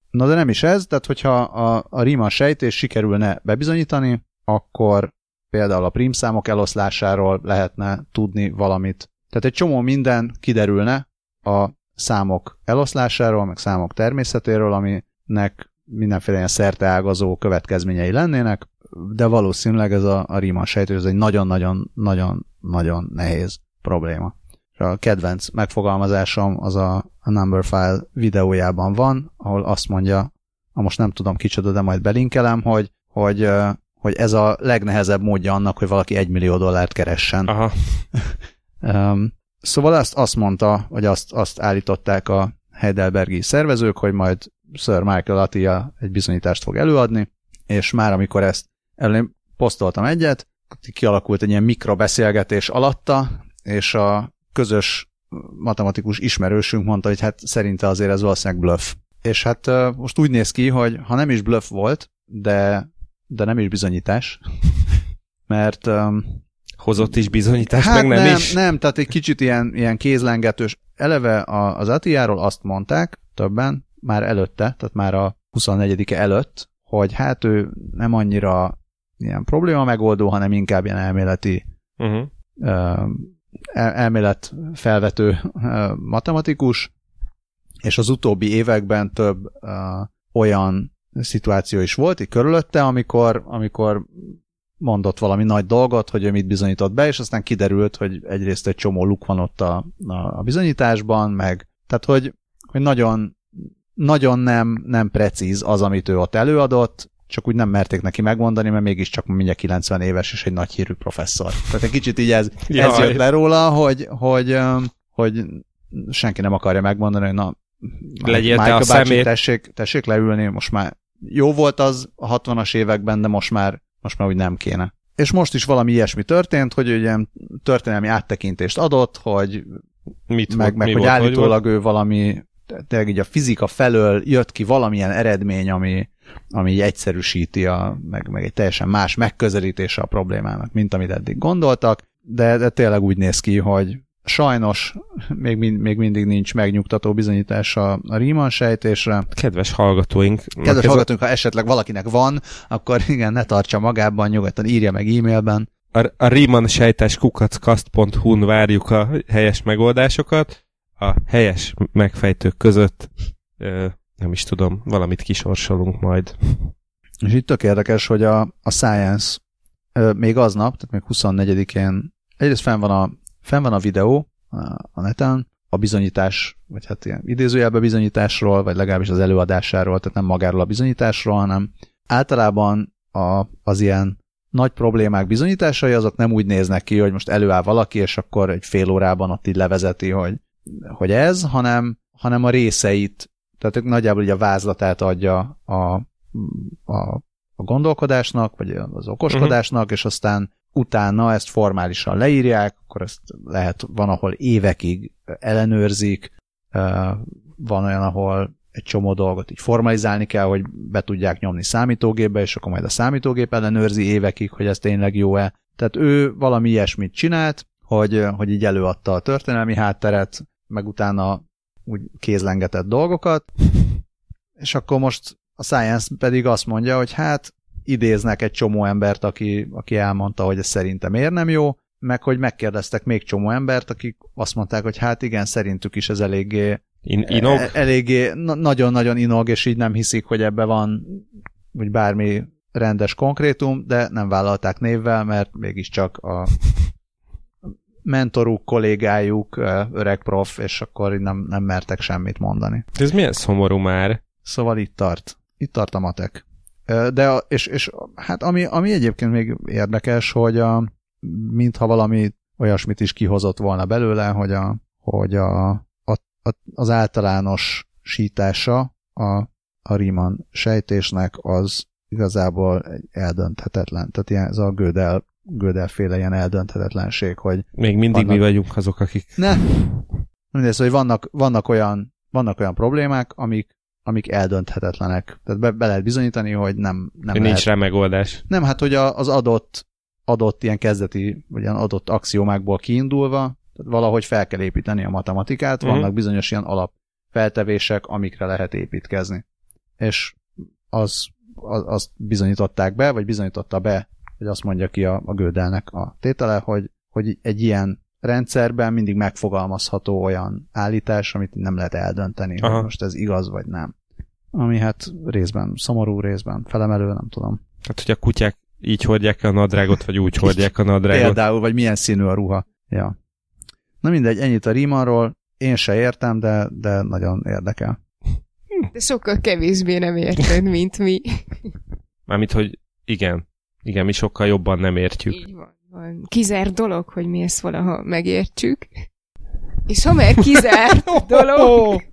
Na de nem is ez, tehát hogyha a, a Riemann sejtés sikerülne bebizonyítani, akkor például a prímszámok eloszlásáról lehetne tudni valamit. Tehát egy csomó minden kiderülne a számok eloszlásáról, meg számok természetéről, aminek mindenféle ilyen szerteágazó következményei lennének, de valószínűleg ez a, a Riemann sejtés, ez egy nagyon-nagyon-nagyon-nagyon nehéz probléma. A kedvenc megfogalmazásom az a, a Number File videójában van, ahol azt mondja, ha most nem tudom kicsoda, de majd belinkelem, hogy, hogy, hogy ez a legnehezebb módja annak, hogy valaki egy millió dollárt keressen. Aha. *laughs* um, szóval azt, azt mondta, vagy azt, azt állították a Heidelbergi szervezők, hogy majd Sir Michael Attia egy bizonyítást fog előadni, és már amikor ezt elő posztoltam egyet, kialakult egy ilyen mikrobeszélgetés alatta, és a közös matematikus ismerősünk mondta, hogy hát szerinte azért ez valószínűleg bluff. És hát most úgy néz ki, hogy ha nem is bluff volt, de, de nem is bizonyítás, *laughs* mert um, hozott is bizonyítást, hát meg nem, nem is? Nem, tehát egy kicsit ilyen, ilyen kézlengetős. Eleve az Atiáról azt mondták többen, már előtte, tehát már a 24-e előtt, hogy hát ő nem annyira ilyen probléma megoldó, hanem inkább ilyen elméleti uh-huh. Elmélet felvető matematikus, és az utóbbi években több olyan szituáció is volt itt körülötte, amikor, amikor mondott valami nagy dolgot, hogy ő mit bizonyított be, és aztán kiderült, hogy egyrészt egy csomó luk van ott a, a bizonyításban, meg tehát, hogy, hogy nagyon nagyon nem, nem precíz az, amit ő ott előadott, csak úgy nem merték neki megmondani, mert mégiscsak mindjárt 90 éves és egy nagy hírű professzor. Tehát egy kicsit így ez, *laughs* ez jött le róla, hogy, hogy, hogy senki nem akarja megmondani, hogy na, Legyél te a bácsi, tessék, tessék leülni, most már jó volt az a 60-as években, de most már, most már úgy nem kéne. És most is valami ilyesmi történt, hogy ugye történelmi áttekintést adott, hogy Mit meg, meg mi hogy volt, állítólag ő valami tényleg így a fizika felől jött ki valamilyen eredmény, ami, ami így egyszerűsíti, a, meg, meg egy teljesen más megközelítése a problémának, mint amit eddig gondoltak, de, de tényleg úgy néz ki, hogy sajnos még, mind, még mindig nincs megnyugtató bizonyítás a, a Riemann sejtésre. Kedves hallgatóink. Kedves hallgatóink, ha esetleg valakinek van, akkor igen, ne tartsa magában, nyugodtan írja meg e-mailben. A, a Riemann sejtes kukackast.hu-n várjuk a helyes megoldásokat a helyes megfejtők között ö, nem is tudom, valamit kisorsolunk majd. És itt tök érdekes, hogy a, a Science ö, még aznap, tehát még 24-én egyrészt fenn van a, fenn van a videó a, a neten, a bizonyítás, vagy hát ilyen idézőjelben bizonyításról, vagy legalábbis az előadásáról, tehát nem magáról a bizonyításról, hanem általában a, az ilyen nagy problémák bizonyításai azok nem úgy néznek ki, hogy most előáll valaki, és akkor egy fél órában ott így levezeti, hogy hogy ez, hanem, hanem a részeit, tehát nagyjából így a vázlatát adja a, a, a gondolkodásnak, vagy az okoskodásnak, uh-huh. és aztán utána ezt formálisan leírják, akkor ezt lehet, van, ahol évekig ellenőrzik, van olyan, ahol egy csomó dolgot így formalizálni kell, hogy be tudják nyomni számítógépbe, és akkor majd a számítógép ellenőrzi évekig, hogy ez tényleg jó-e. Tehát ő valami ilyesmit csinált, hogy, hogy így előadta a történelmi hátteret, meg utána úgy kézlengetett dolgokat, *laughs* és akkor most a Science pedig azt mondja, hogy hát idéznek egy csomó embert, aki, aki elmondta, hogy ez szerintem miért nem jó, meg hogy megkérdeztek még csomó embert, akik azt mondták, hogy hát igen, szerintük is ez eléggé In, inog? E, eléggé nagyon-nagyon inog, és így nem hiszik, hogy ebbe van úgy bármi rendes konkrétum, de nem vállalták névvel, mert mégiscsak a mentoruk, kollégájuk, öreg prof, és akkor nem, nem mertek semmit mondani. Ez milyen szomorú már. Szóval itt tart. Itt tart a matek. De, és, és hát ami, ami egyébként még érdekes, hogy a, mintha valami olyasmit is kihozott volna belőle, hogy, a, hogy a, a, a, az általános sítása a, a Riemann sejtésnek az igazából eldönthetetlen. Tehát ilyen, ez a Gödel, Gödel féle ilyen eldönthetetlenség, hogy... Még mindig vannak, mi vagyunk azok, akik... Ne! Mindez, hogy vannak, vannak, olyan, vannak olyan problémák, amik, amik eldönthetetlenek. Tehát be, be lehet bizonyítani, hogy nem, nem hogy lehet. Nincs rá megoldás. Nem, hát hogy a, az adott, adott ilyen kezdeti, vagy ilyen adott axiomákból kiindulva, tehát valahogy fel kell építeni a matematikát, uh-huh. vannak bizonyos ilyen alap feltevések, amikre lehet építkezni. És az, az, azt bizonyították be, vagy bizonyította be, hogy azt mondja ki a, a Gödelnek a tétele, hogy, hogy egy ilyen rendszerben mindig megfogalmazható olyan állítás, amit nem lehet eldönteni, Aha. hogy most ez igaz vagy nem. Ami hát részben szomorú, részben felemelő, nem tudom. Tehát, hogy a kutyák így hordják a nadrágot, vagy úgy hordják a nadrágot. Például, vagy milyen színű a ruha. Ja. Na mindegy, ennyit a Riemanról. Én se értem, de, de nagyon érdekel. De sokkal kevésbé nem érted, mint mi. Mármint, hogy igen. Igen, mi sokkal jobban nem értjük. Így van. van. Kizár dolog, hogy mi ezt valaha megértsük. És ha már kizárt *laughs* *laughs* dolog...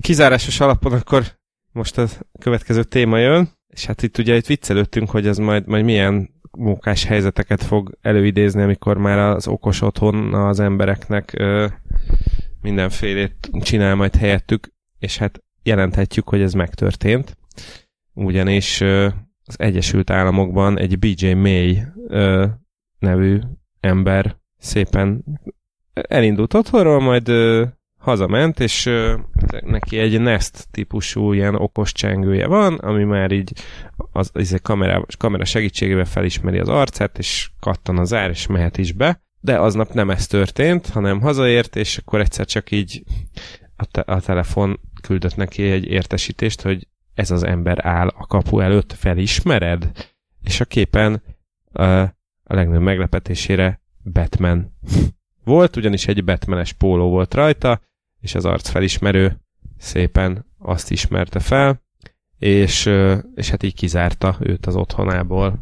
Kizárásos alapon akkor most a következő téma jön, és hát itt ugye itt viccelődtünk, hogy ez majd, majd milyen munkás helyzeteket fog előidézni, amikor már az okos otthon az embereknek ö, mindenfélét csinál majd helyettük, és hát jelenthetjük, hogy ez megtörtént. Ugyanis ö, az Egyesült Államokban egy BJ May ö, nevű ember szépen elindult otthonról, majd ö, hazament, és ö, neki egy Nest típusú ilyen okos csengője van, ami már így az, az egy kamera, kamera segítségével felismeri az arcát, és kattan az ár, és mehet is be. De aznap nem ez történt, hanem hazaért, és akkor egyszer csak így a, te- a telefon küldött neki egy értesítést, hogy ez az ember áll a kapu előtt, felismered? És a képen a, a legnagyobb meglepetésére Batman *laughs* volt, ugyanis egy Batmanes póló volt rajta, és az arc felismerő szépen azt ismerte fel, és, és hát így kizárta őt az otthonából.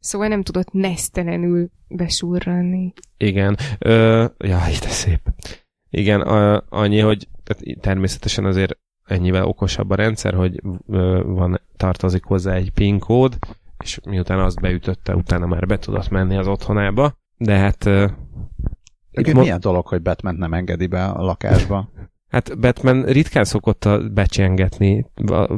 Szóval nem tudott nesztelenül besurranni. Igen. Ö, jaj, de szép. Igen, a, annyi, hogy természetesen azért ennyivel okosabb a rendszer, hogy van, tartozik hozzá egy PIN kód, és miután azt beütötte, utána már be tudott menni az otthonába, de hát... Ö, mo- milyen dolog, hogy Batman nem engedi be a lakásba? *laughs* Hát Batman ritkán szokott becsengetni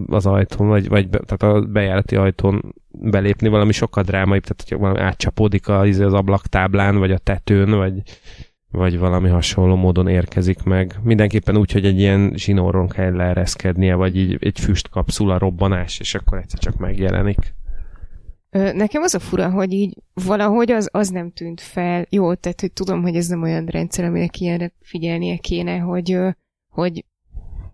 az ajtón, vagy, vagy be, tehát a bejárati ajtón belépni valami sokkal drámaibb, tehát hogy valami átcsapódik az, az ablaktáblán, vagy a tetőn, vagy, vagy valami hasonló módon érkezik meg. Mindenképpen úgy, hogy egy ilyen zsinóron kell leereszkednie, vagy így egy füstkapszula robbanás, és akkor egyszer csak megjelenik. Nekem az a fura, hogy így valahogy az, az nem tűnt fel. Jó, tehát hogy tudom, hogy ez nem olyan rendszer, aminek ilyenre figyelnie kéne, hogy hogy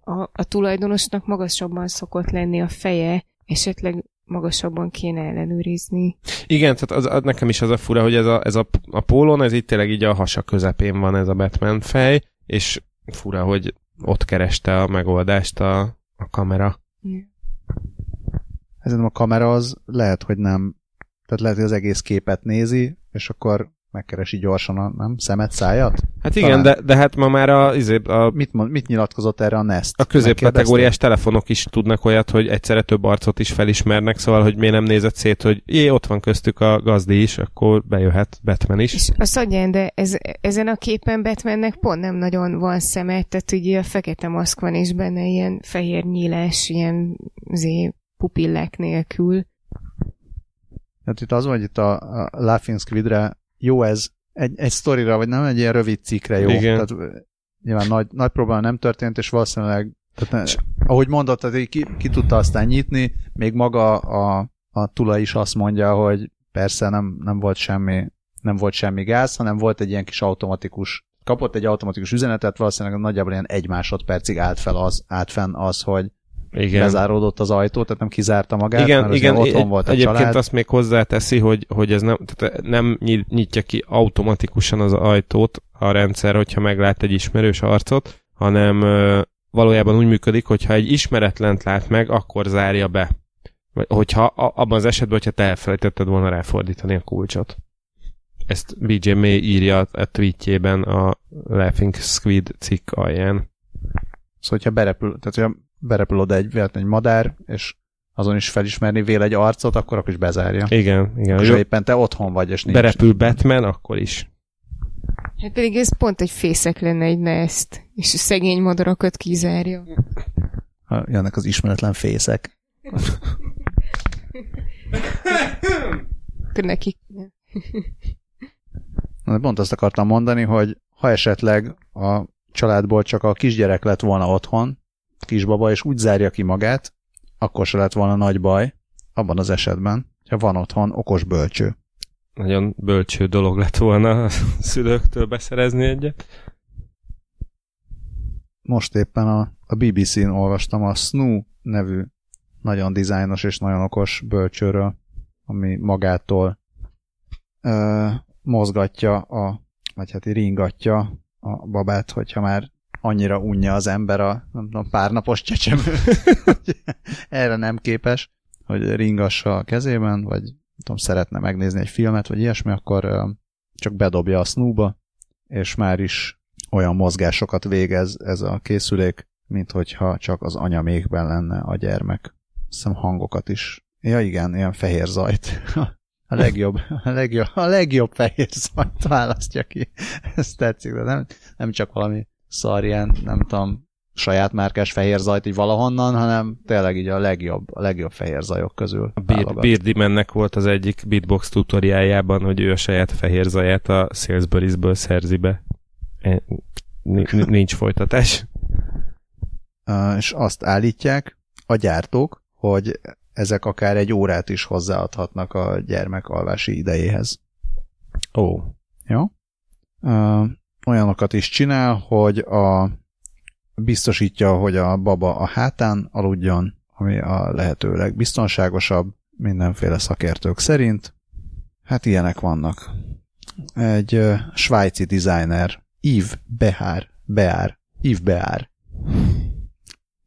a, a tulajdonosnak magasabban szokott lenni a feje, esetleg magasabban kéne ellenőrizni. Igen, tehát az, az, nekem is az a fura, hogy ez a, ez a, a pólón, ez itt tényleg így a hasa közepén van ez a Batman fej, és fura, hogy ott kereste a megoldást a, a kamera. Ez a kamera az lehet, hogy nem, tehát lehet, hogy az egész képet nézi, és akkor megkeresi gyorsan a nem, szemet, szájat? Hát igen, de, de hát ma már a, izé, a... Mit, mond, mit nyilatkozott erre a Nest? A középkategóriás telefonok is tudnak olyat, hogy egyszerre több arcot is felismernek, szóval, hogy miért nem nézett szét, hogy jé, ott van köztük a gazdi is, akkor bejöhet Batman is. És azt adján, de ez, ezen a képen Batmannek pont nem nagyon van szeme, tehát ugye a fekete maszk van, és benne ilyen fehér nyílás, ilyen zé, pupillák nélkül. Hát itt az, hogy itt a, a Laughing Squidre jó ez egy, egy sztorira, vagy nem egy ilyen rövid cikkre jó. Igen. Tehát, nyilván nagy, nagy probléma nem történt, és valószínűleg, tehát ahogy mondott, tehát ki, ki tudta aztán nyitni, még maga a, a tula is azt mondja, hogy persze nem, nem volt semmi nem volt semmi gáz, hanem volt egy ilyen kis automatikus kapott egy automatikus üzenetet, valószínűleg nagyjából ilyen egy másodpercig állt fel az, állt fenn az, hogy igen. lezáródott az ajtó, tehát nem kizárta magát, igen, mert igen, otthon volt a Egyébként család. azt még hozzáteszi, hogy, hogy ez nem, tehát nem nyitja ki automatikusan az ajtót a rendszer, hogyha meglát egy ismerős arcot, hanem valójában úgy működik, hogyha egy ismeretlent lát meg, akkor zárja be. Vagy hogyha abban az esetben, hogyha te elfelejtetted volna ráfordítani a kulcsot. Ezt BJ May írja a tweetjében a Laughing Squid cikk alján. Szóval, hogyha berepül, tehát hogyha berepül oda egy, egy madár, és azon is felismerni vél egy arcot, akkor akkor is bezárja. Igen, igen. És éppen te otthon vagy, és nincs. Berepül Batman, akkor is. Hát pedig ez pont egy fészek lenne egy nest, és a szegény madarakat kizárja. Ha jönnek az ismeretlen fészek. Akkor nekik. Pont azt akartam mondani, hogy ha esetleg a családból csak a kisgyerek lett volna otthon, kisbaba, és úgy zárja ki magát, akkor se lett volna nagy baj, abban az esetben, ha van otthon okos bölcső. Nagyon bölcső dolog lett volna a szülőktől beszerezni egyet. Most éppen a, a BBC-n olvastam a Snoo nevű nagyon dizájnos és nagyon okos bölcsőről, ami magától ö, mozgatja, a, vagy hát ringatja a babát, hogyha már annyira unja az ember a nem tudom, párnapos csecsemő, *laughs* hogy erre nem képes, hogy ringassa a kezében, vagy nem tudom, szeretne megnézni egy filmet, vagy ilyesmi, akkor csak bedobja a snooba, és már is olyan mozgásokat végez ez a készülék, mint hogyha csak az anyamékben lenne a gyermek. Hiszem hangokat is. Ja igen, ilyen fehér zajt. A legjobb, a legjobb, a legjobb fehér zajt választja ki. Ez tetszik, de nem, nem csak valami szar ilyen, nem tudom, saját márkás fehér zajt így valahonnan, hanem tényleg így a legjobb, a legjobb fehér zajok közül. A Beard, mennek volt az egyik beatbox tutoriájában, hogy ő a saját fehér zaját a Salisbury-ből szerzi be. E, nincs folytatás. *laughs* És azt állítják a gyártók, hogy ezek akár egy órát is hozzáadhatnak a gyermek alvási idejéhez. Ó. Jó? Olyanokat is csinál, hogy a biztosítja, hogy a baba a hátán aludjon, ami a lehető legbiztonságosabb mindenféle szakértők szerint. Hát ilyenek vannak. Egy uh, svájci designer, Yves Behar, Beár, Yves Beár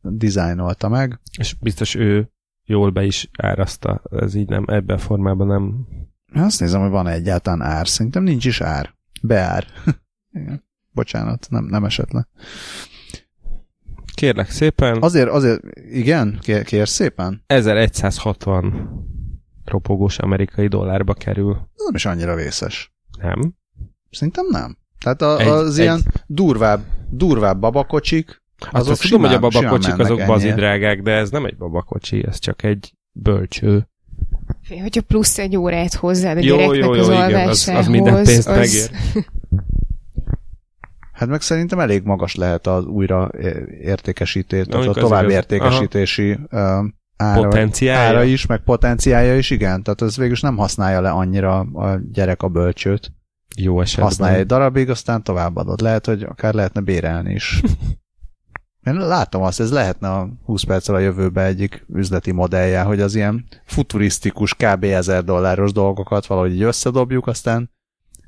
dizájnolta meg. És biztos ő jól be is áraszta, ez így nem, ebben a formában nem... Azt nézem, hogy van egyáltalán ár. Szerintem nincs is ár. Beár. Igen. Bocsánat, nem, nem esett le. Kérlek szépen. Azért, azért, igen, kér, kér szépen. 1160 ropogós amerikai dollárba kerül. Ez nem is annyira vészes. Nem? Szerintem nem. Tehát a, egy, az egy... ilyen durvább, durvább babakocsik, azok azt simán, tudom, hogy a babakocsik azok bazi drágák, de ez nem egy babakocsi, ez csak egy bölcső. Hogyha plusz egy órát hozzád a jó, gyereknek jó, jó, az igen, az, az minden pénzt az... megér. *laughs* Hát meg szerintem elég magas lehet az újra értékesítés, tehát a tovább értékesítési ára, potenciája. ára is, meg potenciája is, igen. Tehát az végül nem használja le annyira a gyerek a bölcsőt. Jó esetben. Használja egy darabig, aztán továbbadod. Lehet, hogy akár lehetne bérelni is. *laughs* Én látom azt, ez lehetne a 20 perccel a jövőbe egyik üzleti modellje, hogy az ilyen futurisztikus, kb. 1000 dolláros dolgokat valahogy így összedobjuk, aztán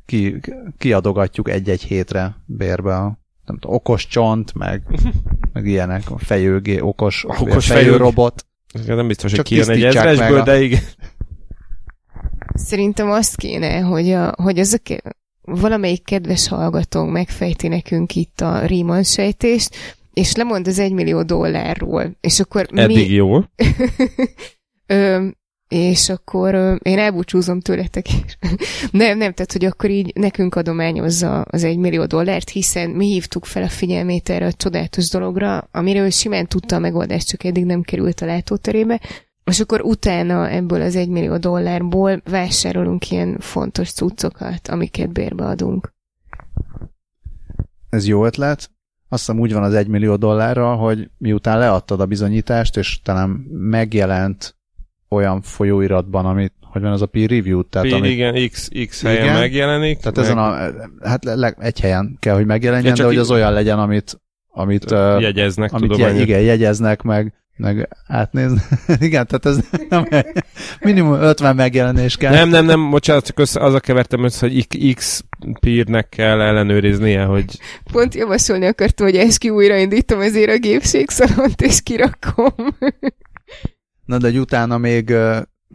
ki, kiadogatjuk egy-egy hétre bérbe a nem tudom, okos csont, meg, *laughs* meg ilyenek, a fejőgé, okos, okos fejőrobot. Nem biztos, hogy kijön egy ezresből, a... de igen. Szerintem azt kéne, hogy, a, hogy azok valamelyik kedves hallgatónk megfejti nekünk itt a Riemann sejtést, és lemond az egymillió dollárról, és akkor Eddig mi... jó. *laughs* Ö, és akkor én elbúcsúzom tőletek is. *laughs* nem, nem, tehát, hogy akkor így nekünk adományozza az egy millió dollárt, hiszen mi hívtuk fel a figyelmét erre a csodálatos dologra, amiről simán tudta a megoldást, csak eddig nem került a látóterébe, és akkor utána ebből az egy millió dollárból vásárolunk ilyen fontos cuccokat, amiket bérbe adunk. Ez jó ötlet. Azt hiszem úgy van az egy millió dollárral, hogy miután leadtad a bizonyítást, és talán megjelent olyan folyóiratban, amit, hogy van az a peer review, tehát peer, amit, igen, X, X helyen igen, megjelenik. Tehát meg... ezen a, hát egy helyen kell, hogy megjelenjen, ja, de hogy az olyan legyen, amit, amit jegyeznek, amit je, igen, jegyeznek meg, meg átnézni. *laughs* igen, tehát ez nem, minimum 50 megjelenés kell. Nem, nem, nem, bocsánat, csak össze, az a kevertem össze, hogy X peernek kell ellenőriznie, hogy... Pont javasolni akartam, hogy ezt ki újraindítom ezért a gépségszalont, és kirakom. Na de utána még,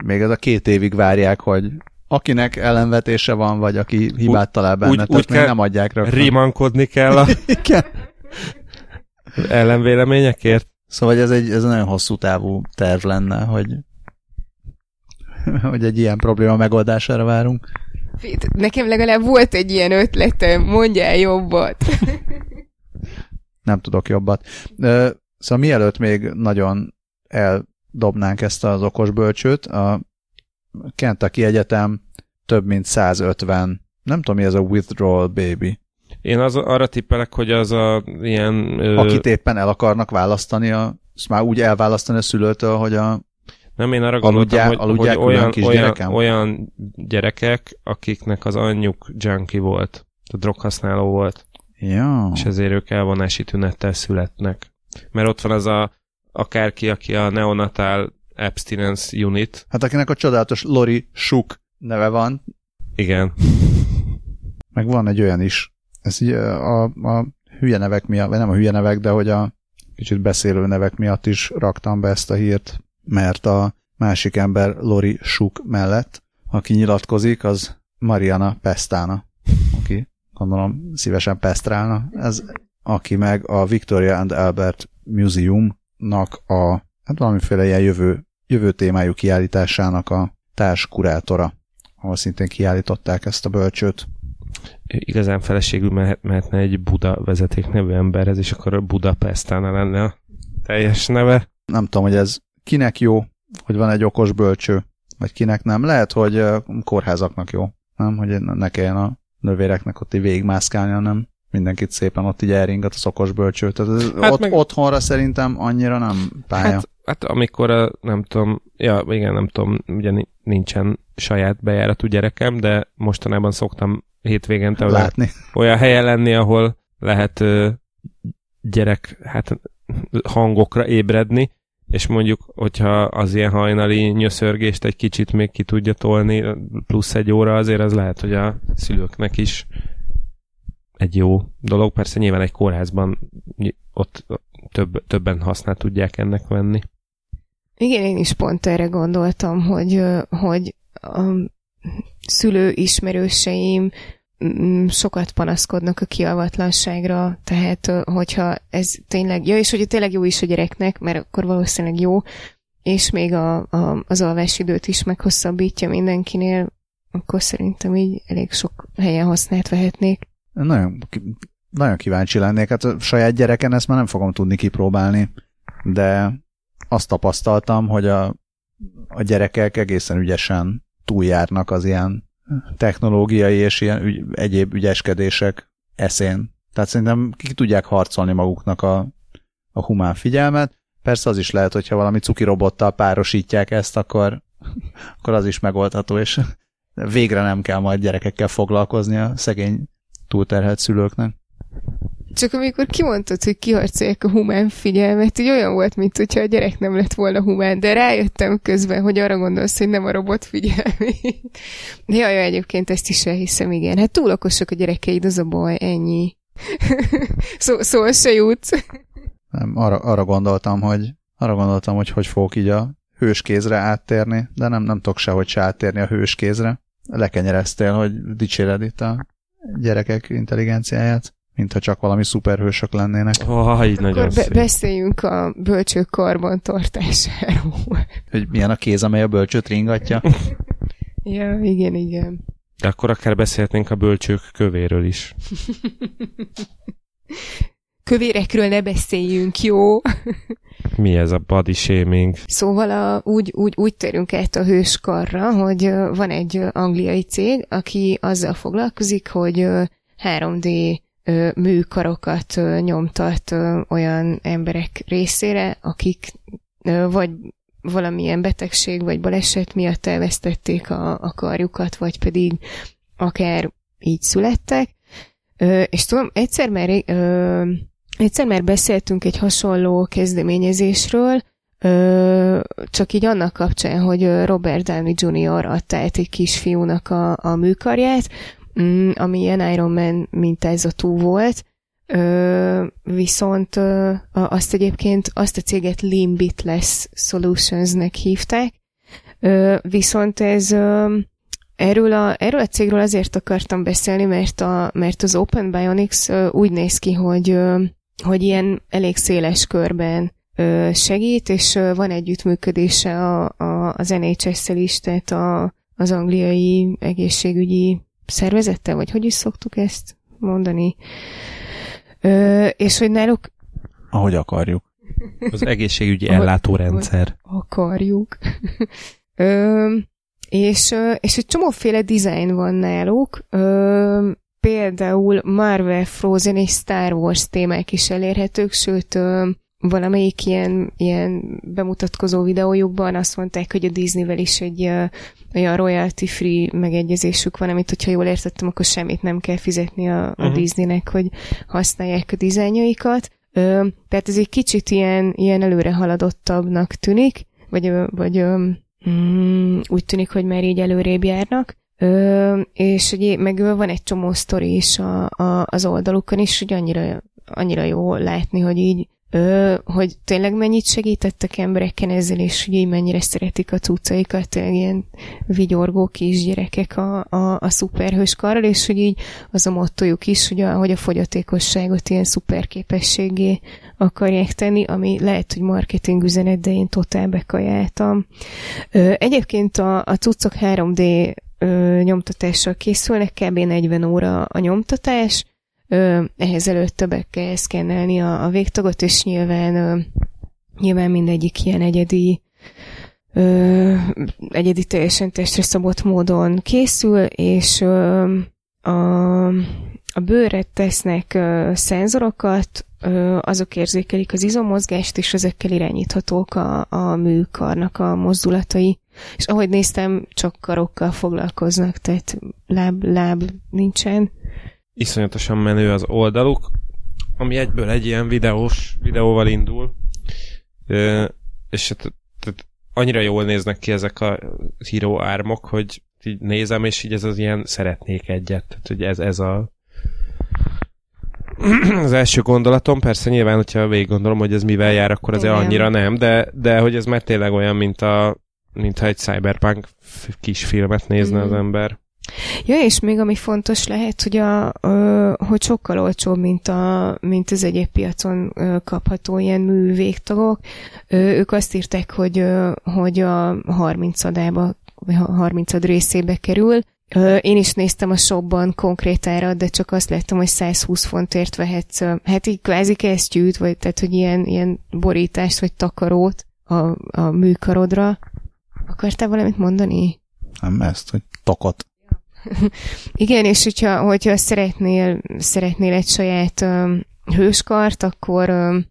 még ez a két évig várják, hogy akinek ellenvetése van, vagy aki hibát talál benne, úgy, tehát úgy még nem adják rögtön. Rimankodni kell a *laughs* ellenvéleményekért. Szóval ez egy, ez egy nagyon hosszú távú terv lenne, hogy, hogy egy ilyen probléma megoldására várunk. Nekem legalább volt egy ilyen ötletem, mondjál jobbat. Nem tudok jobbat. Szóval mielőtt még nagyon eldobnánk ezt az okos bölcsőt, a Kentucky Egyetem több mint 150, nem tudom mi ez a withdrawal baby. Én az, arra tippelek, hogy az a ilyen... Ö... Akit éppen el akarnak választani, a, már úgy elválasztani a szülőtől, hogy a nem, én arra gondoltam, aludjá, hogy, hogy olyan, olyan, olyan gyerekek, akiknek az anyjuk junkie volt, a droghasználó volt. Ja. És ezért ők elvonási tünettel születnek. Mert ott van az a akárki, aki a neonatal abstinence unit. Hát akinek a csodálatos Lori Suk neve van. Igen. Meg van egy olyan is. Ez így a, a hülye nevek miatt, vagy nem a hülye nevek, de hogy a kicsit beszélő nevek miatt is raktam be ezt a hírt, mert a másik ember Lori Suk mellett, aki nyilatkozik, az Mariana Pestana, aki gondolom szívesen pesztrálna. Ez, aki meg a Victoria and Albert Museumnak a, hát valamiféle ilyen jövő, jövő témájú kiállításának a társkurátora, ahol szintén kiállították ezt a bölcsőt. Igazán feleségül mehet, mehetne egy Buda vezeték nevű emberhez, és akkor Budapestán lenne a teljes neve. Nem tudom, hogy ez kinek jó, hogy van egy okos bölcső, vagy kinek nem. Lehet, hogy kórházaknak jó, nem? Hogy ne kelljen a növéreknek ott így végigmászkálni, hanem mindenkit szépen ott így elringat az okos bölcső. Tehát hát ott, meg... otthonra szerintem annyira nem pálya. Hát, hát amikor a, nem tudom, ja igen, nem tudom, ugye nincsen saját bejáratú gyerekem, de mostanában szoktam hétvégente Látni. Olyan, olyan helyen lenni, ahol lehet ö, gyerek hát hangokra ébredni, és mondjuk, hogyha az ilyen hajnali nyöszörgést egy kicsit még ki tudja tolni, plusz egy óra, azért az lehet, hogy a szülőknek is egy jó dolog. Persze nyilván egy kórházban ott több, többen használ tudják ennek venni. Igen, én is pont erre gondoltam, hogy, hogy a szülő ismerőseim Mm, sokat panaszkodnak a kialvatlanságra, tehát hogyha ez tényleg, ja, és hogy tényleg jó is a gyereknek, mert akkor valószínűleg jó, és még a, a, az alvásidőt is meghosszabbítja mindenkinél, akkor szerintem így elég sok helyen használt vehetnék. Nagyon, nagyon kíváncsi lennék, hát a saját gyereken ezt már nem fogom tudni kipróbálni, de azt tapasztaltam, hogy a, a gyerekek egészen ügyesen túljárnak az ilyen technológiai és ilyen ügy, egyéb ügyeskedések eszén. Tehát szerintem ki tudják harcolni maguknak a, a humán figyelmet. Persze az is lehet, hogyha valami cuki robottal párosítják ezt, akkor, akkor az is megoldható, és végre nem kell majd gyerekekkel foglalkozni a szegény túlterhelt szülőknek. Csak amikor kimondtad, hogy kiharcolják a humán figyelmet, így olyan volt, mint hogyha a gyerek nem lett volna humán, de rájöttem közben, hogy arra gondolsz, hogy nem a robot figyelmét. Jaj, jaj, egyébként ezt is elhiszem, igen. Hát túl okosak a gyerekeid, az a baj, ennyi. *laughs* Szó, szó se jutsz. Nem, arra, arra gondoltam, hogy arra gondoltam, hogy hogy fogok így a hőskézre áttérni, de nem, nem tudok sehogy se áttérni a hőskézre. Lekenyereztél, hogy dicséred itt a gyerekek intelligenciáját mintha csak valami szuperhősök lennének. Oh, így Akkor nagyon be- beszéljünk a bölcsők karbantartásáról. Hogy milyen a kéz, amely a bölcsőt ringatja. *laughs* ja, igen, igen. De akkor akár beszélhetnénk a bölcsők kövéről is. *laughs* Kövérekről ne beszéljünk, jó? *laughs* Mi ez a body shaming? Szóval a, úgy, úgy, úgy térünk át a hőskarra, hogy van egy angliai cég, aki azzal foglalkozik, hogy 3D műkarokat nyomtat olyan emberek részére, akik vagy valamilyen betegség vagy baleset miatt elvesztették a, a karjukat, vagy pedig akár így születtek. És tudom, egyszer már, egyszer már beszéltünk egy hasonló kezdeményezésről, csak így annak kapcsán, hogy Robert Downey Jr. adta át egy kisfiúnak a, a műkarját, mm, ami ilyen Iron Man mintázatú volt, Ö, viszont ö, azt egyébként, azt a céget Limbitless Solutionsnek hívták, ö, viszont ez ö, erről a, erről a cégről azért akartam beszélni, mert, a, mert az Open Bionics ö, úgy néz ki, hogy, ö, hogy ilyen elég széles körben ö, segít, és ö, van együttműködése a, a, az NHS-szel is, tehát a, az angliai egészségügyi szervezettel, vagy hogy is szoktuk ezt mondani. Ö, és hogy náluk... Ahogy akarjuk. Az egészségügyi ellátórendszer. Akarjuk. Ö, és, és egy csomóféle dizájn van náluk. Ö, például Marvel, Frozen és Star Wars témák is elérhetők, sőt, valamelyik ilyen, ilyen bemutatkozó videójukban azt mondták, hogy a Disneyvel is egy ö, olyan royalty-free megegyezésük van, amit, hogyha jól értettem, akkor semmit nem kell fizetni a, a uh-huh. Disneynek, hogy használják a dizájnjaikat. Ö, tehát ez egy kicsit ilyen, ilyen előre haladottabbnak tűnik, vagy, vagy ö, mm, úgy tűnik, hogy már így előrébb járnak. Ö, és ugye, meg van egy csomó sztori is a, a, az oldalukon is, hogy annyira, annyira jó látni, hogy így Ö, hogy tényleg mennyit segítettek embereken ezzel, és hogy így mennyire szeretik a cuccaikat, ilyen vigyorgó kisgyerekek a, a, a szuperhős karral, és hogy így az a mottojuk is, hogy a, hogy a fogyatékosságot ilyen szuperképességé akarják tenni, ami lehet, hogy marketing üzenet, de én totál bekajáltam. Ö, egyébként a, a cuccok 3D ö, nyomtatással készülnek, kb. 40 óra a nyomtatás, ö, ehhez előtte be kell szkennelni a, a végtagot, és nyilván, ö, nyilván mindegyik ilyen egyedi ö, egyedi teljesen testre szabott módon készül, és ö, a, a bőrre tesznek ö, szenzorokat, ö, azok érzékelik az izommozgást, és ezekkel irányíthatók a, a műkarnak a mozdulatai. És ahogy néztem, csak karokkal foglalkoznak, tehát láb, láb nincsen iszonyatosan menő az oldaluk, ami egyből egy ilyen videós, videóval indul, és hát, tehát annyira jól néznek ki ezek a híró ármok, hogy így nézem, és így ez az ilyen szeretnék egyet. Tehát, hogy ez, ez a *clears throat* az első gondolatom, persze nyilván, hogyha végig gondolom, hogy ez mivel jár, akkor azért Igen. annyira nem, de, de hogy ez már tényleg olyan, mint a mintha egy cyberpunk kis filmet nézne mm. az ember. Ja, és még ami fontos lehet, hogy, a, hogy sokkal olcsóbb, mint, a, mint az egyéb piacon kapható ilyen művégtagok. Ők azt írták, hogy, hogy a 30 adába, vagy 30 ad részébe kerül. Én is néztem a shopban konkrétára, de csak azt láttam, hogy 120 fontért vehetsz, hát így kvázi kesztyűt, vagy tehát, hogy ilyen, ilyen borítást, vagy takarót a, a műkarodra. Akartál valamit mondani? Nem ezt, hogy takat. *laughs* Igen, és hogyha, hogyha szeretnél, szeretnél egy saját um, hőskart, akkor, um,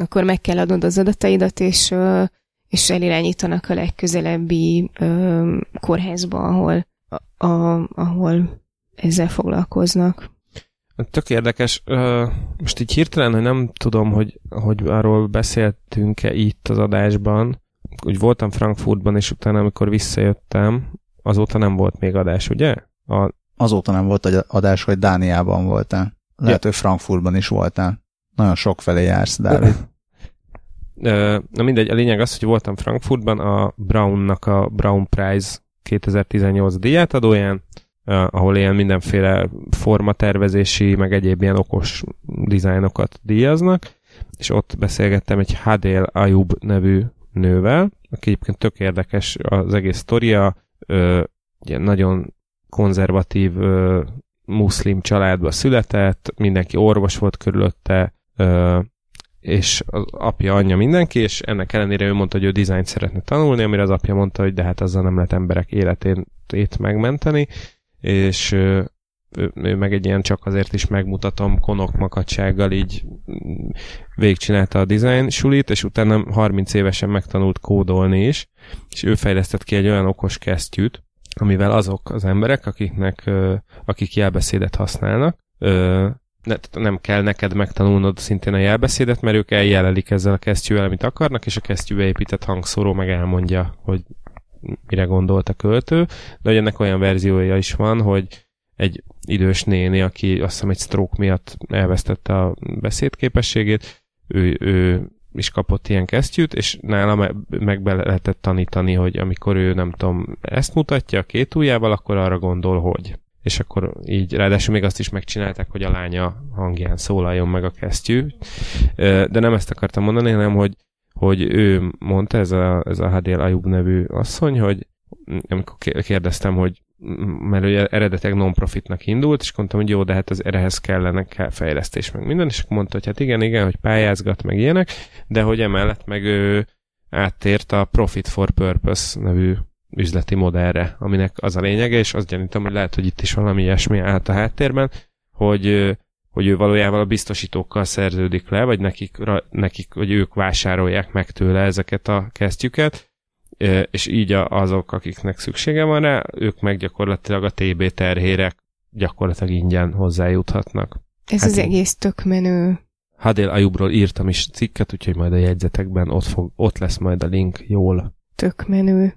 akkor meg kell adnod az adataidat, és, uh, és elirányítanak a legközelebbi um, kórházba, ahol, a, a, ahol ezzel foglalkoznak. Tök érdekes. Most így hirtelen, hogy nem tudom, hogy, hogy arról beszéltünk-e itt az adásban. Úgy voltam Frankfurtban, és utána, amikor visszajöttem, azóta nem volt még adás, ugye? A... Azóta nem volt adás, hogy Dániában voltál. Lehet, ja. hogy Frankfurtban is voltál. Nagyon sok felé jársz, Dávid. *laughs* Na mindegy, a lényeg az, hogy voltam Frankfurtban a Brownnak a Brown Prize 2018 adóján, ahol ilyen mindenféle formatervezési, meg egyéb ilyen okos dizájnokat díjaznak, és ott beszélgettem egy Hadel Ayub nevű nővel, aki egyébként tök érdekes az egész sztoria, ugye nagyon konzervatív ö, muszlim családba született, mindenki orvos volt körülötte, ö, és az apja, anyja mindenki, és ennek ellenére ő mondta, hogy ő dizájnt szeretne tanulni, amire az apja mondta, hogy de hát azzal nem lehet emberek életét megmenteni, és ö, ő, meg egy ilyen csak azért is megmutatom konok makacsággal így végigcsinálta a design sulit, és utána 30 évesen megtanult kódolni is, és ő fejlesztett ki egy olyan okos kesztyűt, amivel azok az emberek, akiknek, akik jelbeszédet használnak, nem kell neked megtanulnod szintén a jelbeszédet, mert ők eljelelik ezzel a kesztyűvel, amit akarnak, és a kesztyűbe épített hangszóró meg elmondja, hogy mire gondolt a költő, de hogy ennek olyan verziója is van, hogy egy idős néni, aki azt hiszem egy stroke miatt elvesztette a beszédképességét, ő, ő is kapott ilyen kesztyűt, és nála meg be lehetett tanítani, hogy amikor ő nem tudom, ezt mutatja a két ujjával, akkor arra gondol, hogy. És akkor így, ráadásul még azt is megcsinálták, hogy a lánya hangján szólaljon meg a kesztyű. De nem ezt akartam mondani, hanem hogy, hogy ő mondta, ez a, ez a Hadél Ayub nevű asszony, hogy amikor kérdeztem, hogy mert ugye eredetileg non-profitnak indult, és mondtam, hogy jó, de hát az ehhez kellene kell fejlesztés, meg minden, és akkor mondta, hogy hát igen, igen, hogy pályázgat, meg ilyenek, de hogy emellett meg ő áttért a Profit for Purpose nevű üzleti modellre, aminek az a lényege, és azt gyanítom, hogy lehet, hogy itt is valami ilyesmi állt a háttérben, hogy, hogy ő valójában a biztosítókkal szerződik le, vagy nekik, nekik, vagy ők vásárolják meg tőle ezeket a kesztyüket, és így azok, akiknek szüksége van rá, ők meg gyakorlatilag a TB terhérek gyakorlatilag ingyen hozzájuthatnak. Ez hát az egész tök menő. Hadél Ayubról írtam is cikket, úgyhogy majd a jegyzetekben ott, fog, ott lesz majd a link jól. Tök menő.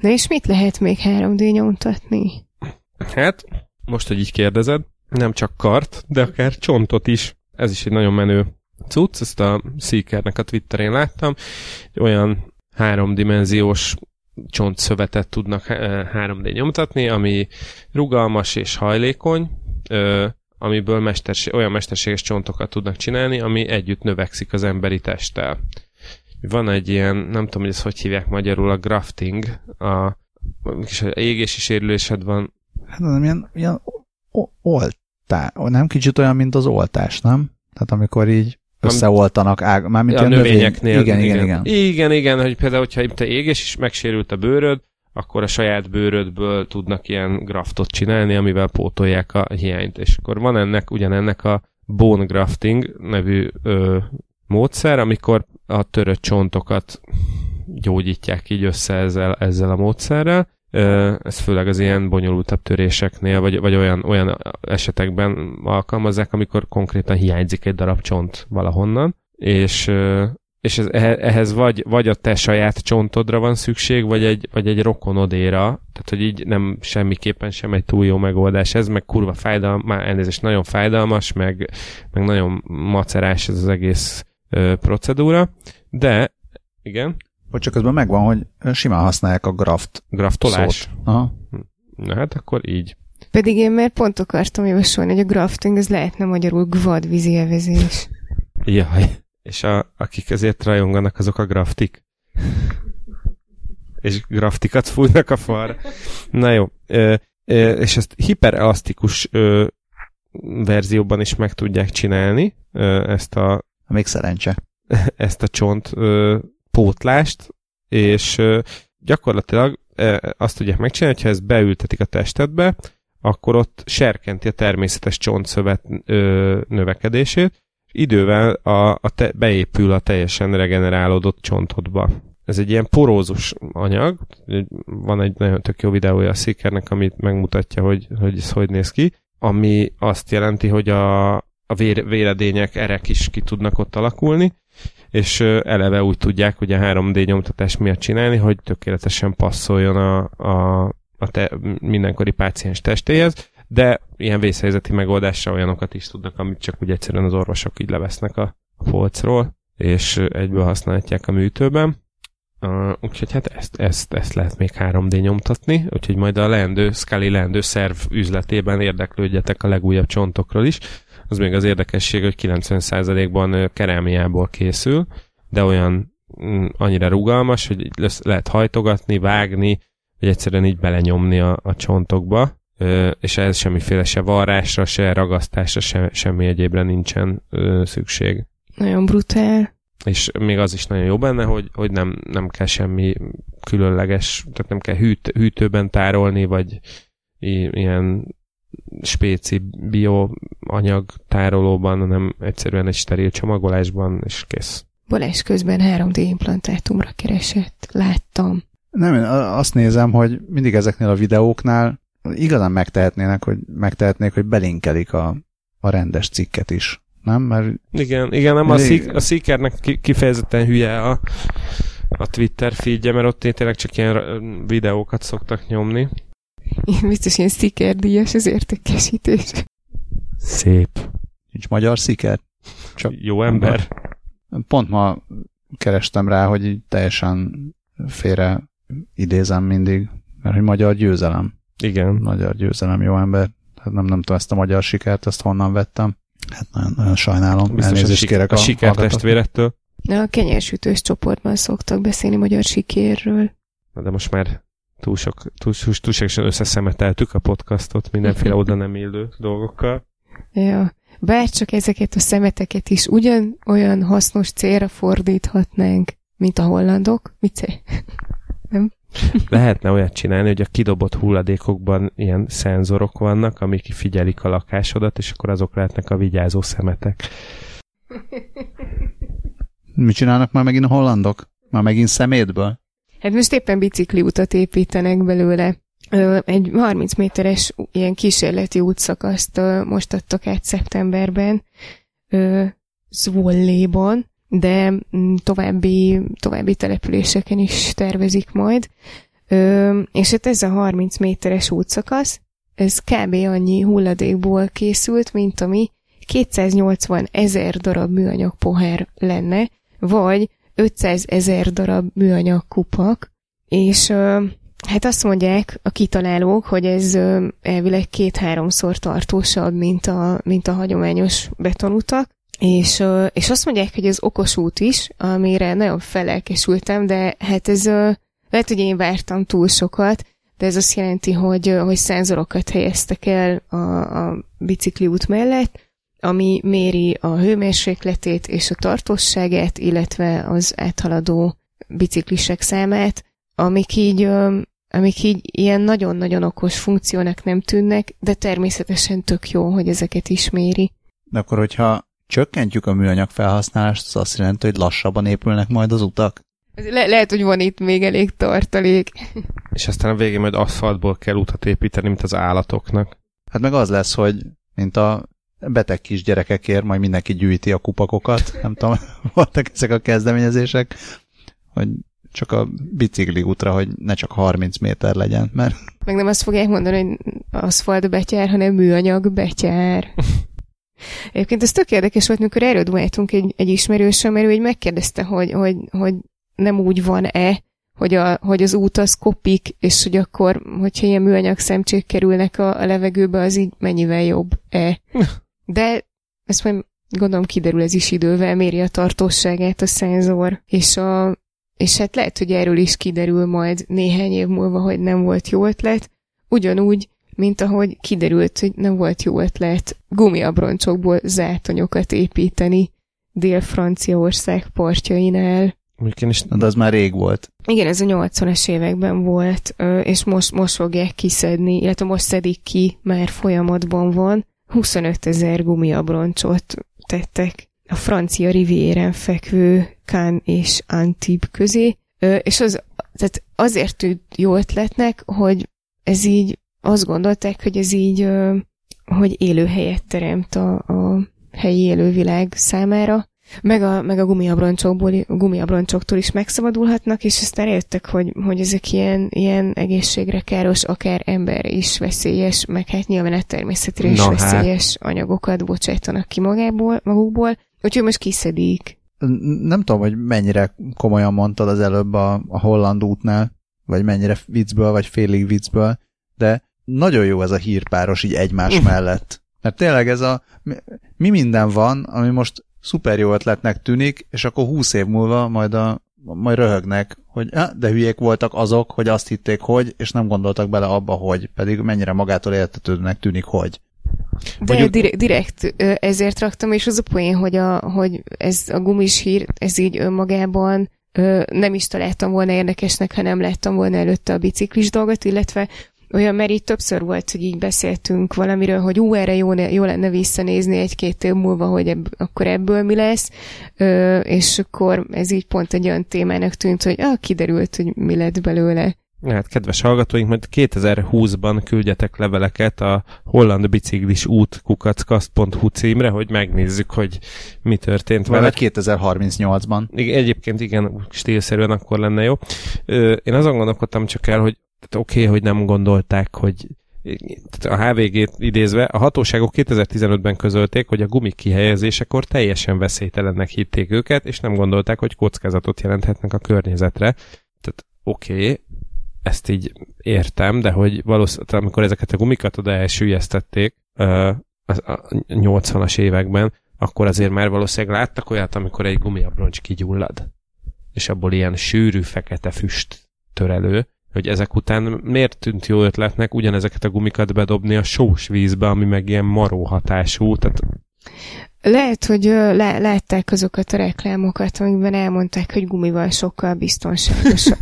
Na és mit lehet még 3D nyomtatni? Hát, most, hogy így kérdezed, nem csak kart, de akár csontot is. Ez is egy nagyon menő cucc, ezt a Seekernek a Twitterén láttam. Olyan háromdimenziós csontszövetet tudnak 3D nyomtatni, ami rugalmas és hajlékony, amiből mesterség, olyan mesterséges csontokat tudnak csinálni, ami együtt növekszik az emberi testtel. Van egy ilyen, nem tudom, hogy ezt hogy hívják magyarul, a grafting, a, kis égési sérülésed van. Hát nem, ilyen, ilyen oltá, nem kicsit olyan, mint az oltás, nem? Tehát amikor így összeoltanak ág, mármint a növényeknél. Igen, igen, igen, igen. Igen, igen, hogy például, hogyha te éges is megsérült a bőröd, akkor a saját bőrödből tudnak ilyen graftot csinálni, amivel pótolják a hiányt. És akkor van ennek, ugyanennek a bone grafting nevű ö, módszer, amikor a törött csontokat gyógyítják így össze ezzel, ezzel a módszerrel, ez főleg az ilyen bonyolultabb töréseknél, vagy, vagy olyan, olyan esetekben alkalmazzák, amikor konkrétan hiányzik egy darab csont valahonnan, és, és ez, ehhez vagy, vagy a te saját csontodra van szükség, vagy egy, vagy egy rokonodéra, tehát hogy így nem semmiképpen sem egy túl jó megoldás ez, meg kurva fájdalmas, már elnézést nagyon fájdalmas, meg, meg nagyon macerás ez az egész ö, procedúra, de igen. Vagy csak közben megvan, hogy simán használják a graft Graftolást. Szót. Aha. Na hát akkor így. Pedig én már pont akartam javasolni, hogy a grafting ez lehetne magyarul gvad vízi elvezés. Jaj. És a, akik ezért rajonganak, azok a graftik. és graftikat fújnak a far. Na jó. Ö, ö, és ezt hiperelasztikus ö, verzióban is meg tudják csinálni, ö, ezt a... Még szerencse. *laughs* Ezt a csont ö, pótlást, és gyakorlatilag azt tudják megcsinálni, hogyha ezt beültetik a testedbe, akkor ott serkenti a természetes csontszövet növekedését, idővel a, a te, beépül a teljesen regenerálódott csontodba. Ez egy ilyen porózus anyag, van egy nagyon tök jó videója a Seekernek, amit megmutatja, hogy, hogy ez hogy néz ki, ami azt jelenti, hogy a, a vér, véredények, erek is ki tudnak ott alakulni, és eleve úgy tudják, a 3D nyomtatás miatt csinálni, hogy tökéletesen passzoljon a, a, a te, mindenkori páciens testéhez, de ilyen vészhelyzeti megoldással olyanokat is tudnak, amit csak úgy egyszerűen az orvosok így levesznek a, a polcról, és egyből használhatják a műtőben. Uh, úgyhogy hát ezt, ezt, ezt lehet még 3D nyomtatni, úgyhogy majd a leendő, Scully leendő szerv üzletében érdeklődjetek a legújabb csontokról is az még az érdekesség, hogy 90%-ban kerámiából készül, de olyan mm, annyira rugalmas, hogy lehet hajtogatni, vágni, vagy egyszerűen így belenyomni a, a csontokba, és ez semmiféle se varrásra, se ragasztásra, se, semmi egyébre nincsen szükség. Nagyon brutál. És még az is nagyon jó benne, hogy, hogy nem, nem kell semmi különleges, tehát nem kell hűt, hűtőben tárolni, vagy ilyen spéci bioanyag tárolóban, hanem egyszerűen egy steril csomagolásban, és kész. Balázs közben 3D implantátumra keresett. Láttam. Nem, én azt nézem, hogy mindig ezeknél a videóknál igazán megtehetnének, hogy megtehetnék, hogy belinkelik a, a rendes cikket is. Nem? Mert igen, igen, nem mindig... a, Seekernek kifejezetten hülye a, a Twitter feedje, mert ott tényleg csak ilyen videókat szoktak nyomni. Biztos ilyen szikerdíjas az értékesítés. Szép. Nincs magyar sziker? Csak Jó ember. Pont ma kerestem rá, hogy teljesen félre idézem mindig, mert hogy magyar győzelem. Igen. Magyar győzelem, jó ember. Hát nem, nem tudom ezt a magyar sikert, ezt honnan vettem. Hát nagyon, nagyon sajnálom. Biztos Elnézést a, kérek a, a sikertestvérettől. Na, a kenyérsütős csoportban szoktak beszélni magyar sikérről. Na, de most már túl sok, túl, túlságosan összeszemeteltük a podcastot mindenféle *laughs* oda nem illő dolgokkal. Ja, bár csak ezeket a szemeteket is ugyan olyan hasznos célra fordíthatnánk, mint a hollandok. Mit *laughs* Nem? Lehetne olyat csinálni, hogy a kidobott hulladékokban ilyen szenzorok vannak, amik figyelik a lakásodat, és akkor azok lehetnek a vigyázó szemetek. Mit csinálnak már megint a hollandok? Már megint szemétből? Hát most éppen bicikli utat építenek belőle. Egy 30 méteres ilyen kísérleti útszakaszt most adtak át szeptemberben Zvolléban, de mm, további, további településeken is tervezik majd. És hát ez a 30 méteres útszakasz, ez kb. annyi hulladékból készült, mint ami 280 ezer darab műanyag pohár lenne, vagy 500 ezer darab műanyag kupak, és hát azt mondják a kitalálók, hogy ez elvileg két-háromszor tartósabb, mint a, mint a hagyományos betonutak, és, és azt mondják, hogy ez okos út is, amire nagyon felelkesültem, de hát ez lehet, hogy én vártam túl sokat, de ez azt jelenti, hogy, hogy szenzorokat helyeztek el a, a bicikli út mellett, ami méri a hőmérsékletét és a tartóságát, illetve az áthaladó biciklisek számát, amik így, amik így ilyen nagyon-nagyon okos funkciónak nem tűnnek, de természetesen tök jó, hogy ezeket is méri. De akkor, hogyha csökkentjük a műanyag felhasználást, az azt jelenti, hogy lassabban épülnek majd az utak? Le- lehet, hogy van itt még elég tartalék. És aztán a végén majd aszfaltból kell utat építeni, mint az állatoknak. Hát meg az lesz, hogy mint a beteg kisgyerekekért majd mindenki gyűjti a kupakokat. Nem tudom, *laughs* voltak ezek a kezdeményezések, hogy csak a bicikli útra, hogy ne csak 30 méter legyen, mert... Meg nem azt fogják mondani, hogy aszfalt betyár, hanem műanyag betyár. *laughs* Egyébként ez tök érdekes volt, mikor erről dumáltunk egy, egy ismerősöm, mert ő így megkérdezte, hogy, hogy, hogy nem úgy van-e, hogy, a, hogy az út az kopik, és hogy akkor, hogyha ilyen műanyag szemcsék kerülnek a, a levegőbe, az így mennyivel jobb-e. *laughs* De ezt majd gondolom kiderül ez is idővel, méri a tartóságát a szenzor, és, a, és hát lehet, hogy erről is kiderül majd néhány év múlva, hogy nem volt jó ötlet. Ugyanúgy, mint ahogy kiderült, hogy nem volt jó ötlet gumiabroncsokból zátonyokat építeni Dél-Franciaország partjainál. Is, de az már rég volt. Igen, ez a 80-as években volt, és most, most fogják kiszedni, illetve most szedik ki, már folyamatban van. 25 ezer gumiabroncsot tettek a francia riviéren fekvő Cannes és Antibes közé, és az, tehát azért tűnt jó ötletnek, hogy ez így azt gondolták, hogy ez így, hogy élőhelyet teremt a, a helyi élővilág számára, meg a, meg a gumiabroncsokból, gumiabroncsoktól is megszabadulhatnak, és aztán értek, hogy, hogy ezek ilyen, ilyen egészségre káros, akár ember is veszélyes, meg hát nyilván a természetre is Na, hát. veszélyes hát. anyagokat bocsájtanak ki magából, magukból, úgyhogy most kiszedik. Nem tudom, hogy mennyire komolyan mondtad az előbb a, a holland útnál, vagy mennyire viccből, vagy félig viccből, de nagyon jó ez a hírpáros így egymás mellett. Mert tényleg ez a, mi minden van, ami most szuper jó ötletnek tűnik, és akkor húsz év múlva majd, a, majd röhögnek, hogy de hülyék voltak azok, hogy azt hitték, hogy, és nem gondoltak bele abba, hogy, pedig mennyire magától értetődőnek tűnik, hogy. De Vagy... direkt, direkt ezért raktam, és az a poén, hogy, a, hogy ez a gumis hír, ez így önmagában nem is találtam volna érdekesnek, ha nem láttam volna előtte a biciklis dolgot, illetve olyan, mert így többször volt, hogy így beszéltünk valamiről, hogy ú, erre jó, jó lenne visszanézni egy-két év múlva, hogy ebb, akkor ebből mi lesz, ö, és akkor ez így pont egy olyan témának tűnt, hogy ah, kiderült, hogy mi lett belőle. Hát, kedves hallgatóink, majd 2020-ban küldjetek leveleket a holland biciklis út kukackast.hu címre, hogy megnézzük, hogy mi történt vele. 2038-ban. Igen, egyébként igen, stílszerűen akkor lenne jó. Én azon gondolkodtam csak el, hogy tehát oké, okay, hogy nem gondolták, hogy a HVG-t idézve, a hatóságok 2015-ben közölték, hogy a gumik kihelyezésekor teljesen veszélytelennek hitték őket, és nem gondolták, hogy kockázatot jelenthetnek a környezetre. Tehát oké, okay, ezt így értem, de hogy valószínűleg, amikor ezeket a gumikat oda elsüllyesztették a 80-as években, akkor azért már valószínűleg láttak olyat, amikor egy gumiabroncs kigyullad, és abból ilyen sűrű, fekete füst tör elő, hogy ezek után miért tűnt jó ötletnek ugyanezeket a gumikat bedobni a sós vízbe, ami meg ilyen maró hatású, tehát lehet, hogy le, látták azokat a reklámokat, amikben elmondták, hogy gumival sokkal biztonságosabb.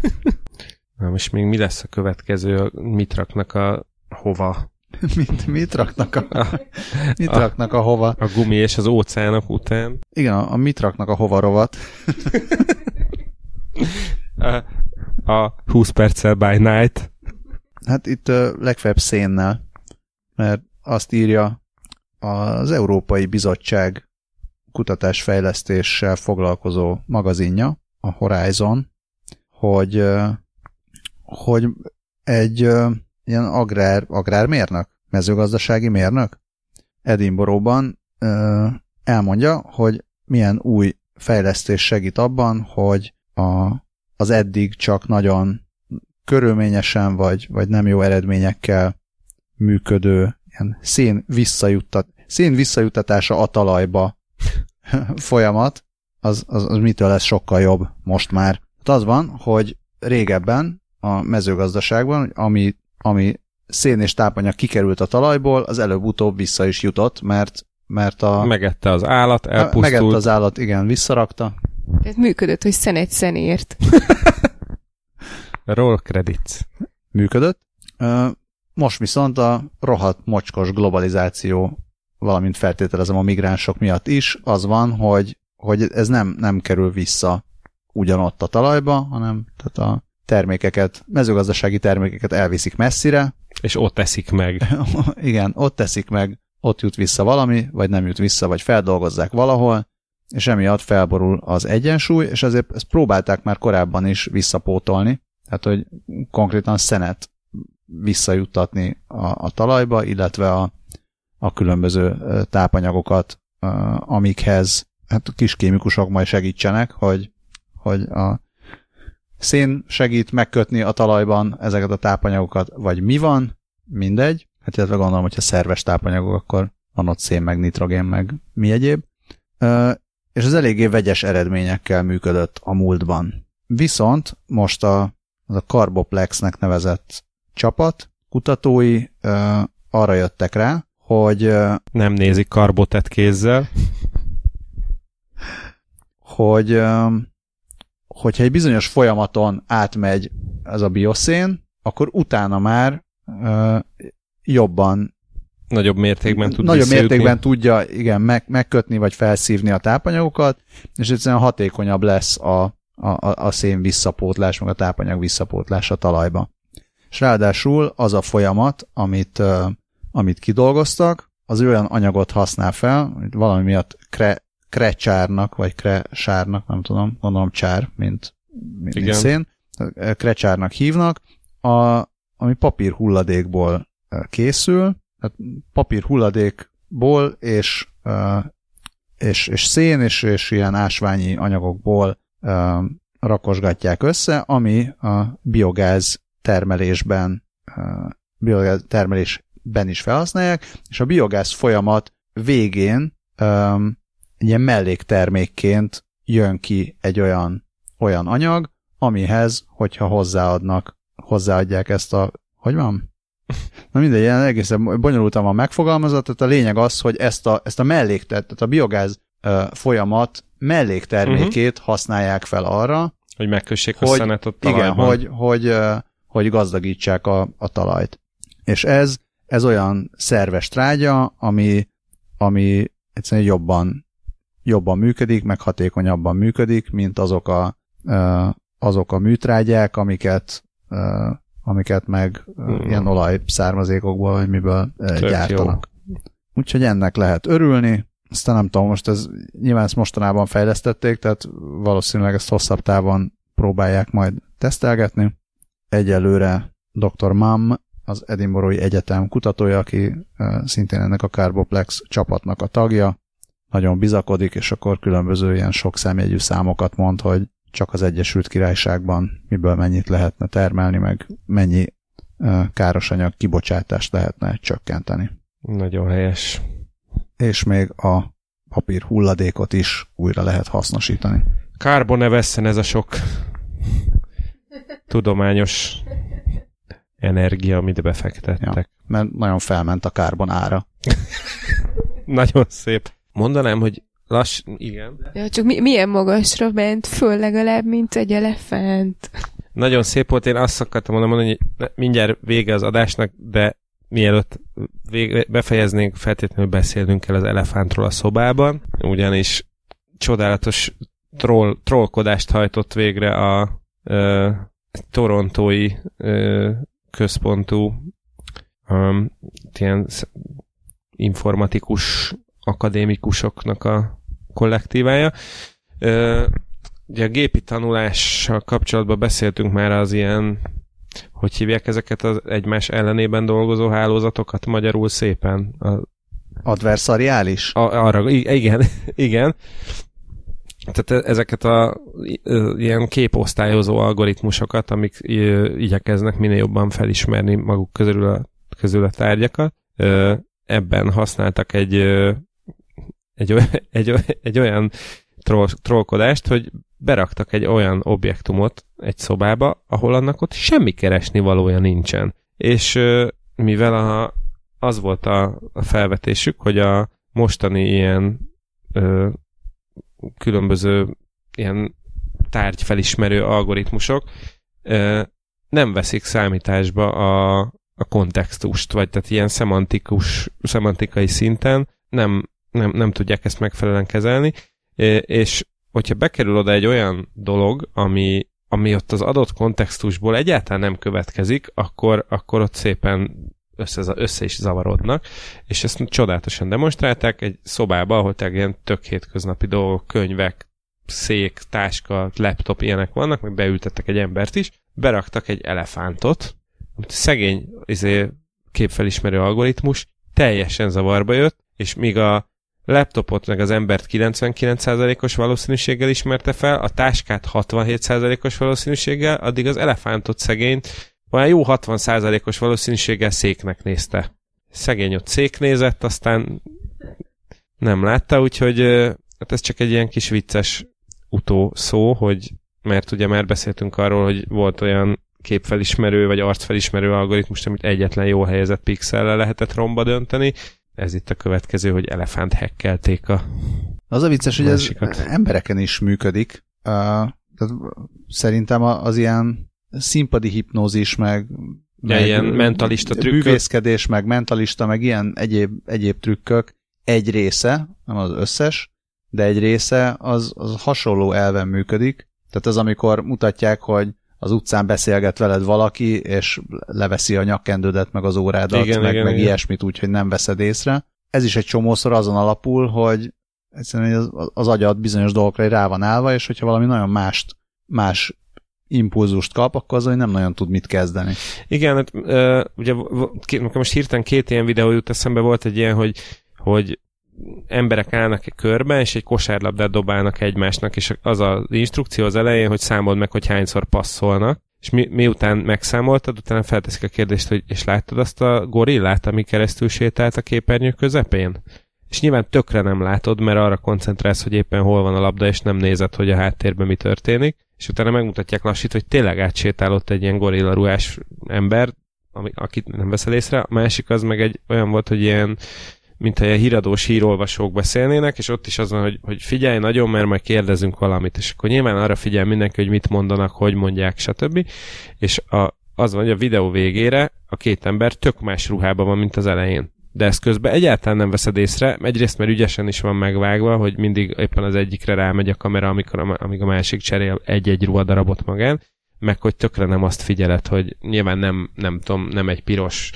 *laughs* Na most még mi lesz a következő? Mit raknak a hova? *laughs* mit, mit raknak a, a, mit a, raknak a hova? A gumi és az óceánok után. Igen, a, a mit raknak a hova rovat. *laughs* a, a 20 perccel by night. Hát itt uh, legfeljebb szénnel, mert azt írja az Európai Bizottság kutatásfejlesztéssel foglalkozó magazinja, a Horizon, hogy uh, hogy egy uh, ilyen agrár, agrármérnök, mezőgazdasági mérnök Edinboróban elmondja, hogy milyen új fejlesztés segít abban, hogy a, az eddig csak nagyon körülményesen vagy, vagy nem jó eredményekkel működő ilyen szén, visszajuttat, szén visszajuttatása a talajba *laughs* folyamat, az, az, az mitől lesz sokkal jobb most már. Hát az van, hogy régebben a mezőgazdaságban, ami, ami szén és tápanyag kikerült a talajból, az előbb-utóbb vissza is jutott, mert, mert a... Megette az állat, elpusztult. Megette az állat, igen, visszarakta. Ez működött, hogy szen egy szenért. *laughs* Roll credits. Működött. Most viszont a rohadt mocskos globalizáció, valamint feltételezem a migránsok miatt is, az van, hogy, hogy ez nem, nem kerül vissza ugyanott a talajba, hanem tehát a termékeket, mezőgazdasági termékeket elviszik messzire. És ott teszik meg. *laughs* Igen, ott teszik meg, ott jut vissza valami, vagy nem jut vissza, vagy feldolgozzák valahol, és emiatt felborul az egyensúly, és ezért ezt próbálták már korábban is visszapótolni, tehát hogy konkrétan szenet visszajuttatni a, a talajba, illetve a, a különböző tápanyagokat, amikhez hát kis kémikusok majd segítsenek, hogy, hogy a szén segít megkötni a talajban ezeket a tápanyagokat, vagy mi van, mindegy. Hát illetve gondolom, hogyha szerves tápanyagok, akkor van ott szén, meg nitrogén, meg mi egyéb. És az eléggé vegyes eredményekkel működött a múltban. Viszont most a, az a Carboplexnek nevezett csapat, kutatói arra jöttek rá, hogy... Nem nézik karbotet kézzel. hogy hogyha egy bizonyos folyamaton átmegy ez a bioszén, akkor utána már ö, jobban nagyobb mértékben tud Nagyobb mértékben tudja igen, meg, megkötni vagy felszívni a tápanyagokat, és egyszerűen hatékonyabb lesz a, a, a szén visszapótlás, meg a tápanyag visszapótlás a talajba. És ráadásul az a folyamat, amit, uh, amit kidolgoztak, az olyan anyagot használ fel, valami miatt kre, krecsárnak, vagy kresárnak, nem tudom, gondolom csár, mint, mint Igen. szén, krecsárnak hívnak, a, ami papír hulladékból készül, tehát papír hulladékból és, és, és szén és, és ilyen ásványi anyagokból rakosgatják össze, ami a biogáz termelésben biogáz termelésben is felhasználják, és a biogáz folyamat végén ilyen melléktermékként jön ki egy olyan, olyan anyag, amihez, hogyha hozzáadnak, hozzáadják ezt a, hogy van? Na mindegy, ilyen egészen bonyolultan van megfogalmazott, tehát a lényeg az, hogy ezt a, ezt a melléktet, tehát a biogáz uh, folyamat melléktermékét uh-huh. használják fel arra, hogy megkössék hogy, a szenet a talajban. Igen, hogy, hogy, uh, hogy gazdagítsák a, a talajt. És ez, ez olyan szerves trágya, ami, ami egyszerűen jobban jobban működik, meg hatékonyabban működik, mint azok a, azok a műtrágyák, amiket, amiket meg mm. ilyen olaj származékokból, vagy miből Tök gyártanak. Jó. Úgyhogy ennek lehet örülni. Aztán nem tudom, most ez nyilván ezt mostanában fejlesztették, tehát valószínűleg ezt hosszabb távon próbálják majd tesztelgetni. Egyelőre Dr. Mam, az Edinburghi Egyetem kutatója, aki szintén ennek a Carboplex csapatnak a tagja, nagyon bizakodik, és akkor különböző ilyen sok számjegyű számokat mond, hogy csak az Egyesült Királyságban miből mennyit lehetne termelni, meg mennyi károsanyag kibocsátást lehetne csökkenteni. Nagyon helyes. És még a papír hulladékot is újra lehet hasznosítani. Kárba ne vesszen ez a sok tudományos energia, amit befektettek. Ja, mert nagyon felment a kárbon ára. *laughs* nagyon szép. Mondanám, hogy lass, igen. Ja, csak mi, milyen magasra ment föl legalább, mint egy elefánt. Nagyon szép volt, én azt akartam mondani, hogy mindjárt vége az adásnak, de mielőtt vége, befejeznénk, feltétlenül beszélnünk kell az elefántról a szobában, ugyanis csodálatos troll, trollkodást hajtott végre a ö, torontói ö, központú um, ilyen informatikus akadémikusoknak a kollektívája. Ö, ugye a gépi tanulással kapcsolatban beszéltünk már az ilyen, hogy hívják ezeket az egymás ellenében dolgozó hálózatokat magyarul szépen? A, Adversariális? A, arra, igen, *laughs* igen. Tehát e, ezeket a ilyen képosztályozó algoritmusokat, amik igyekeznek minél jobban felismerni maguk közül a, közül a tárgyakat, ebben használtak egy, egy, *laughs* egy, egy olyan troll, trollkodást, hogy beraktak egy olyan objektumot egy szobába, ahol annak ott semmi keresni valója nincsen. És mivel a, az volt a, a felvetésük, hogy a mostani ilyen ö, különböző ilyen tárgyfelismerő algoritmusok ö, nem veszik számításba a, a kontextust, vagy tehát ilyen szemantikus, szemantikai szinten nem, nem, nem tudják ezt megfelelően kezelni, és hogyha bekerül oda egy olyan dolog, ami, ami ott az adott kontextusból egyáltalán nem következik, akkor, akkor ott szépen össze, össze is zavarodnak, és ezt csodálatosan demonstrálták egy szobába, ahol tehát ilyen tök hétköznapi dolgok, könyvek, szék, táska, laptop, ilyenek vannak, meg beültettek egy embert is, beraktak egy elefántot, amit szegény izé, képfelismerő algoritmus teljesen zavarba jött, és míg a laptopot meg az embert 99%-os valószínűséggel ismerte fel, a táskát 67%-os valószínűséggel, addig az elefántot szegényt olyan jó 60%-os valószínűséggel széknek nézte. Szegény ott szék nézett, aztán nem látta, úgyhogy hát ez csak egy ilyen kis vicces utó szó, hogy mert ugye már beszéltünk arról, hogy volt olyan képfelismerő vagy arcfelismerő algoritmus, amit egyetlen jó helyezett pixellel lehetett romba dönteni, ez itt a következő, hogy elefánt hekkelték a Az a vicces, hogy ez embereken is működik. Uh, tehát szerintem az ilyen színpadi hipnózis, meg, ja, meg ilyen mentalista trükkök. Bűvészkedés, meg mentalista, meg ilyen egyéb, egyéb trükkök egy része, nem az összes, de egy része az, az hasonló elven működik. Tehát az, amikor mutatják, hogy az utcán beszélget veled valaki, és leveszi a nyakkendődet, meg az órádat, igen, meg, igen, meg igen. ilyesmit úgy, hogy nem veszed észre. Ez is egy csomószor azon alapul, hogy egyszerűen az, az agyad bizonyos dolgokra rá van állva, és hogyha valami nagyon mást, más impulzust kap, akkor az, hogy nem nagyon tud mit kezdeni. Igen, hát, ugye most hirtelen két ilyen videó jut eszembe, volt egy ilyen, hogy, hogy emberek állnak egy körben, és egy kosárlabdát dobálnak egymásnak, és az az instrukció az elején, hogy számold meg, hogy hányszor passzolnak, és mi, miután megszámoltad, utána felteszik a kérdést, hogy és láttad azt a gorillát, ami keresztül sétált a képernyő közepén? És nyilván tökre nem látod, mert arra koncentrálsz, hogy éppen hol van a labda, és nem nézed, hogy a háttérben mi történik, és utána megmutatják lassít, hogy tényleg átsétálott egy ilyen gorilla ruhás ember, ami, akit nem veszel észre, a másik az meg egy olyan volt, hogy ilyen mint ha ilyen híradós hírolvasók beszélnének, és ott is az van, hogy, hogy figyelj nagyon, mert majd kérdezünk valamit, és akkor nyilván arra figyel mindenki, hogy mit mondanak, hogy mondják, stb. És a, az van, hogy a videó végére a két ember tök más ruhában van, mint az elején. De ezt közben egyáltalán nem veszed észre, egyrészt mert ügyesen is van megvágva, hogy mindig éppen az egyikre rámegy a kamera, amikor, amíg a másik cserél egy-egy ruhadarabot magán, meg hogy tökre nem azt figyeled, hogy nyilván nem, nem tudom, nem egy piros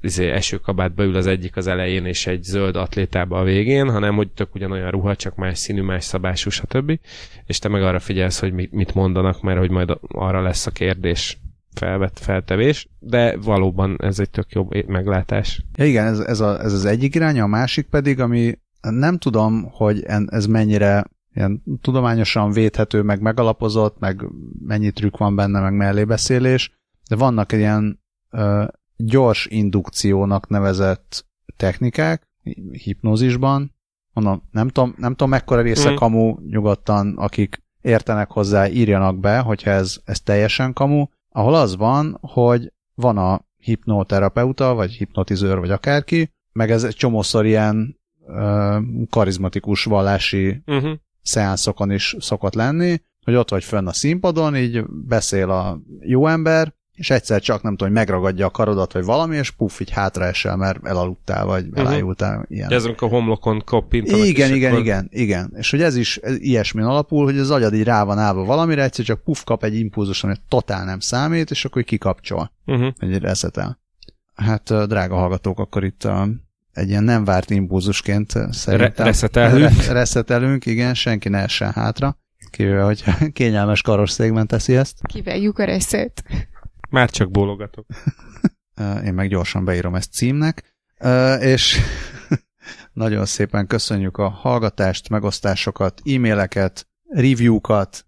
izé, esőkabátba ül az egyik az elején, és egy zöld atlétába a végén, hanem hogy tök ugyanolyan ruha, csak más színű, más szabású, stb. És te meg arra figyelsz, hogy mit mondanak, mert hogy majd arra lesz a kérdés. felvett feltevés, de valóban ez egy tök jobb meglátás. Ja igen, ez, ez, a, ez az egyik irány, a másik pedig, ami nem tudom, hogy ez mennyire ilyen tudományosan védhető, meg megalapozott, meg mennyi trükk van benne, meg mellébeszélés, de vannak ilyen gyors indukciónak nevezett technikák, hipnózisban, mondom, nem tudom, nem tudom mekkora része mm. kamu, nyugodtan, akik értenek hozzá, írjanak be, hogyha ez, ez teljesen kamu, ahol az van, hogy van a hipnoterapeuta, vagy hipnotizőr, vagy akárki, meg ez egy csomószor ilyen ö, karizmatikus vallási uh-huh. szeánszokon is szokott lenni, hogy ott vagy fönn a színpadon, így beszél a jó ember, és egyszer csak nem tudom, hogy megragadja a karodat, vagy valami, és puff, így hátraesel, mert elaludtál, vagy elájultál. Uh-huh. Ilyen. Ez a homlokon koppintanak. Igen, igen, akkor... igen, igen. És hogy ez is ez ilyesmin alapul, hogy az agyad így rá van állva valamire, egyszer csak puff kap egy impulzus, ami totál nem számít, és akkor kikapcsol, uh-huh. egy reszetel. Hát, drága hallgatók, akkor itt a, egy ilyen nem várt impulzusként szerintem Re- reszetelünk. Re- reszetelünk, igen, senki ne essen hátra. Kivéve, hogy *laughs* kényelmes karosszékben teszi ezt. Kiveljük a reszet. Már csak bólogatok. *laughs* Én meg gyorsan beírom ezt címnek. És *laughs* nagyon szépen köszönjük a hallgatást, megosztásokat, e-maileket, review-kat.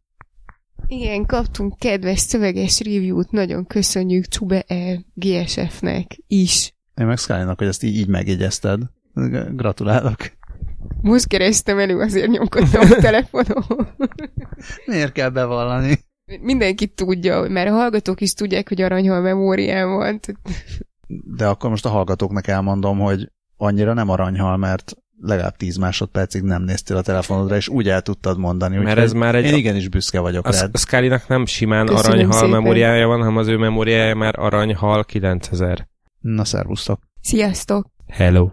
Igen, kaptunk kedves szöveges review-t, nagyon köszönjük Csube E. GSF-nek is. Én meg scully hogy ezt így, így megjegyezted. Gratulálok. Most kerestem elő, azért nyomkodtam a *laughs* telefonon. Miért kell bevallani? Mindenki tudja, mert a hallgatók is tudják, hogy aranyhal memóriám van. De akkor most a hallgatóknak elmondom, hogy annyira nem aranyhal, mert legalább 10 másodpercig nem néztél a telefonodra, és úgy el tudtad mondani. Mert ez már egy... Én igenis büszke vagyok a, rád. A scully nem simán Köszönöm aranyhal szépen. memóriája van, hanem az ő memóriája már aranyhal 9000. Na, szervusztok! Sziasztok! Hello!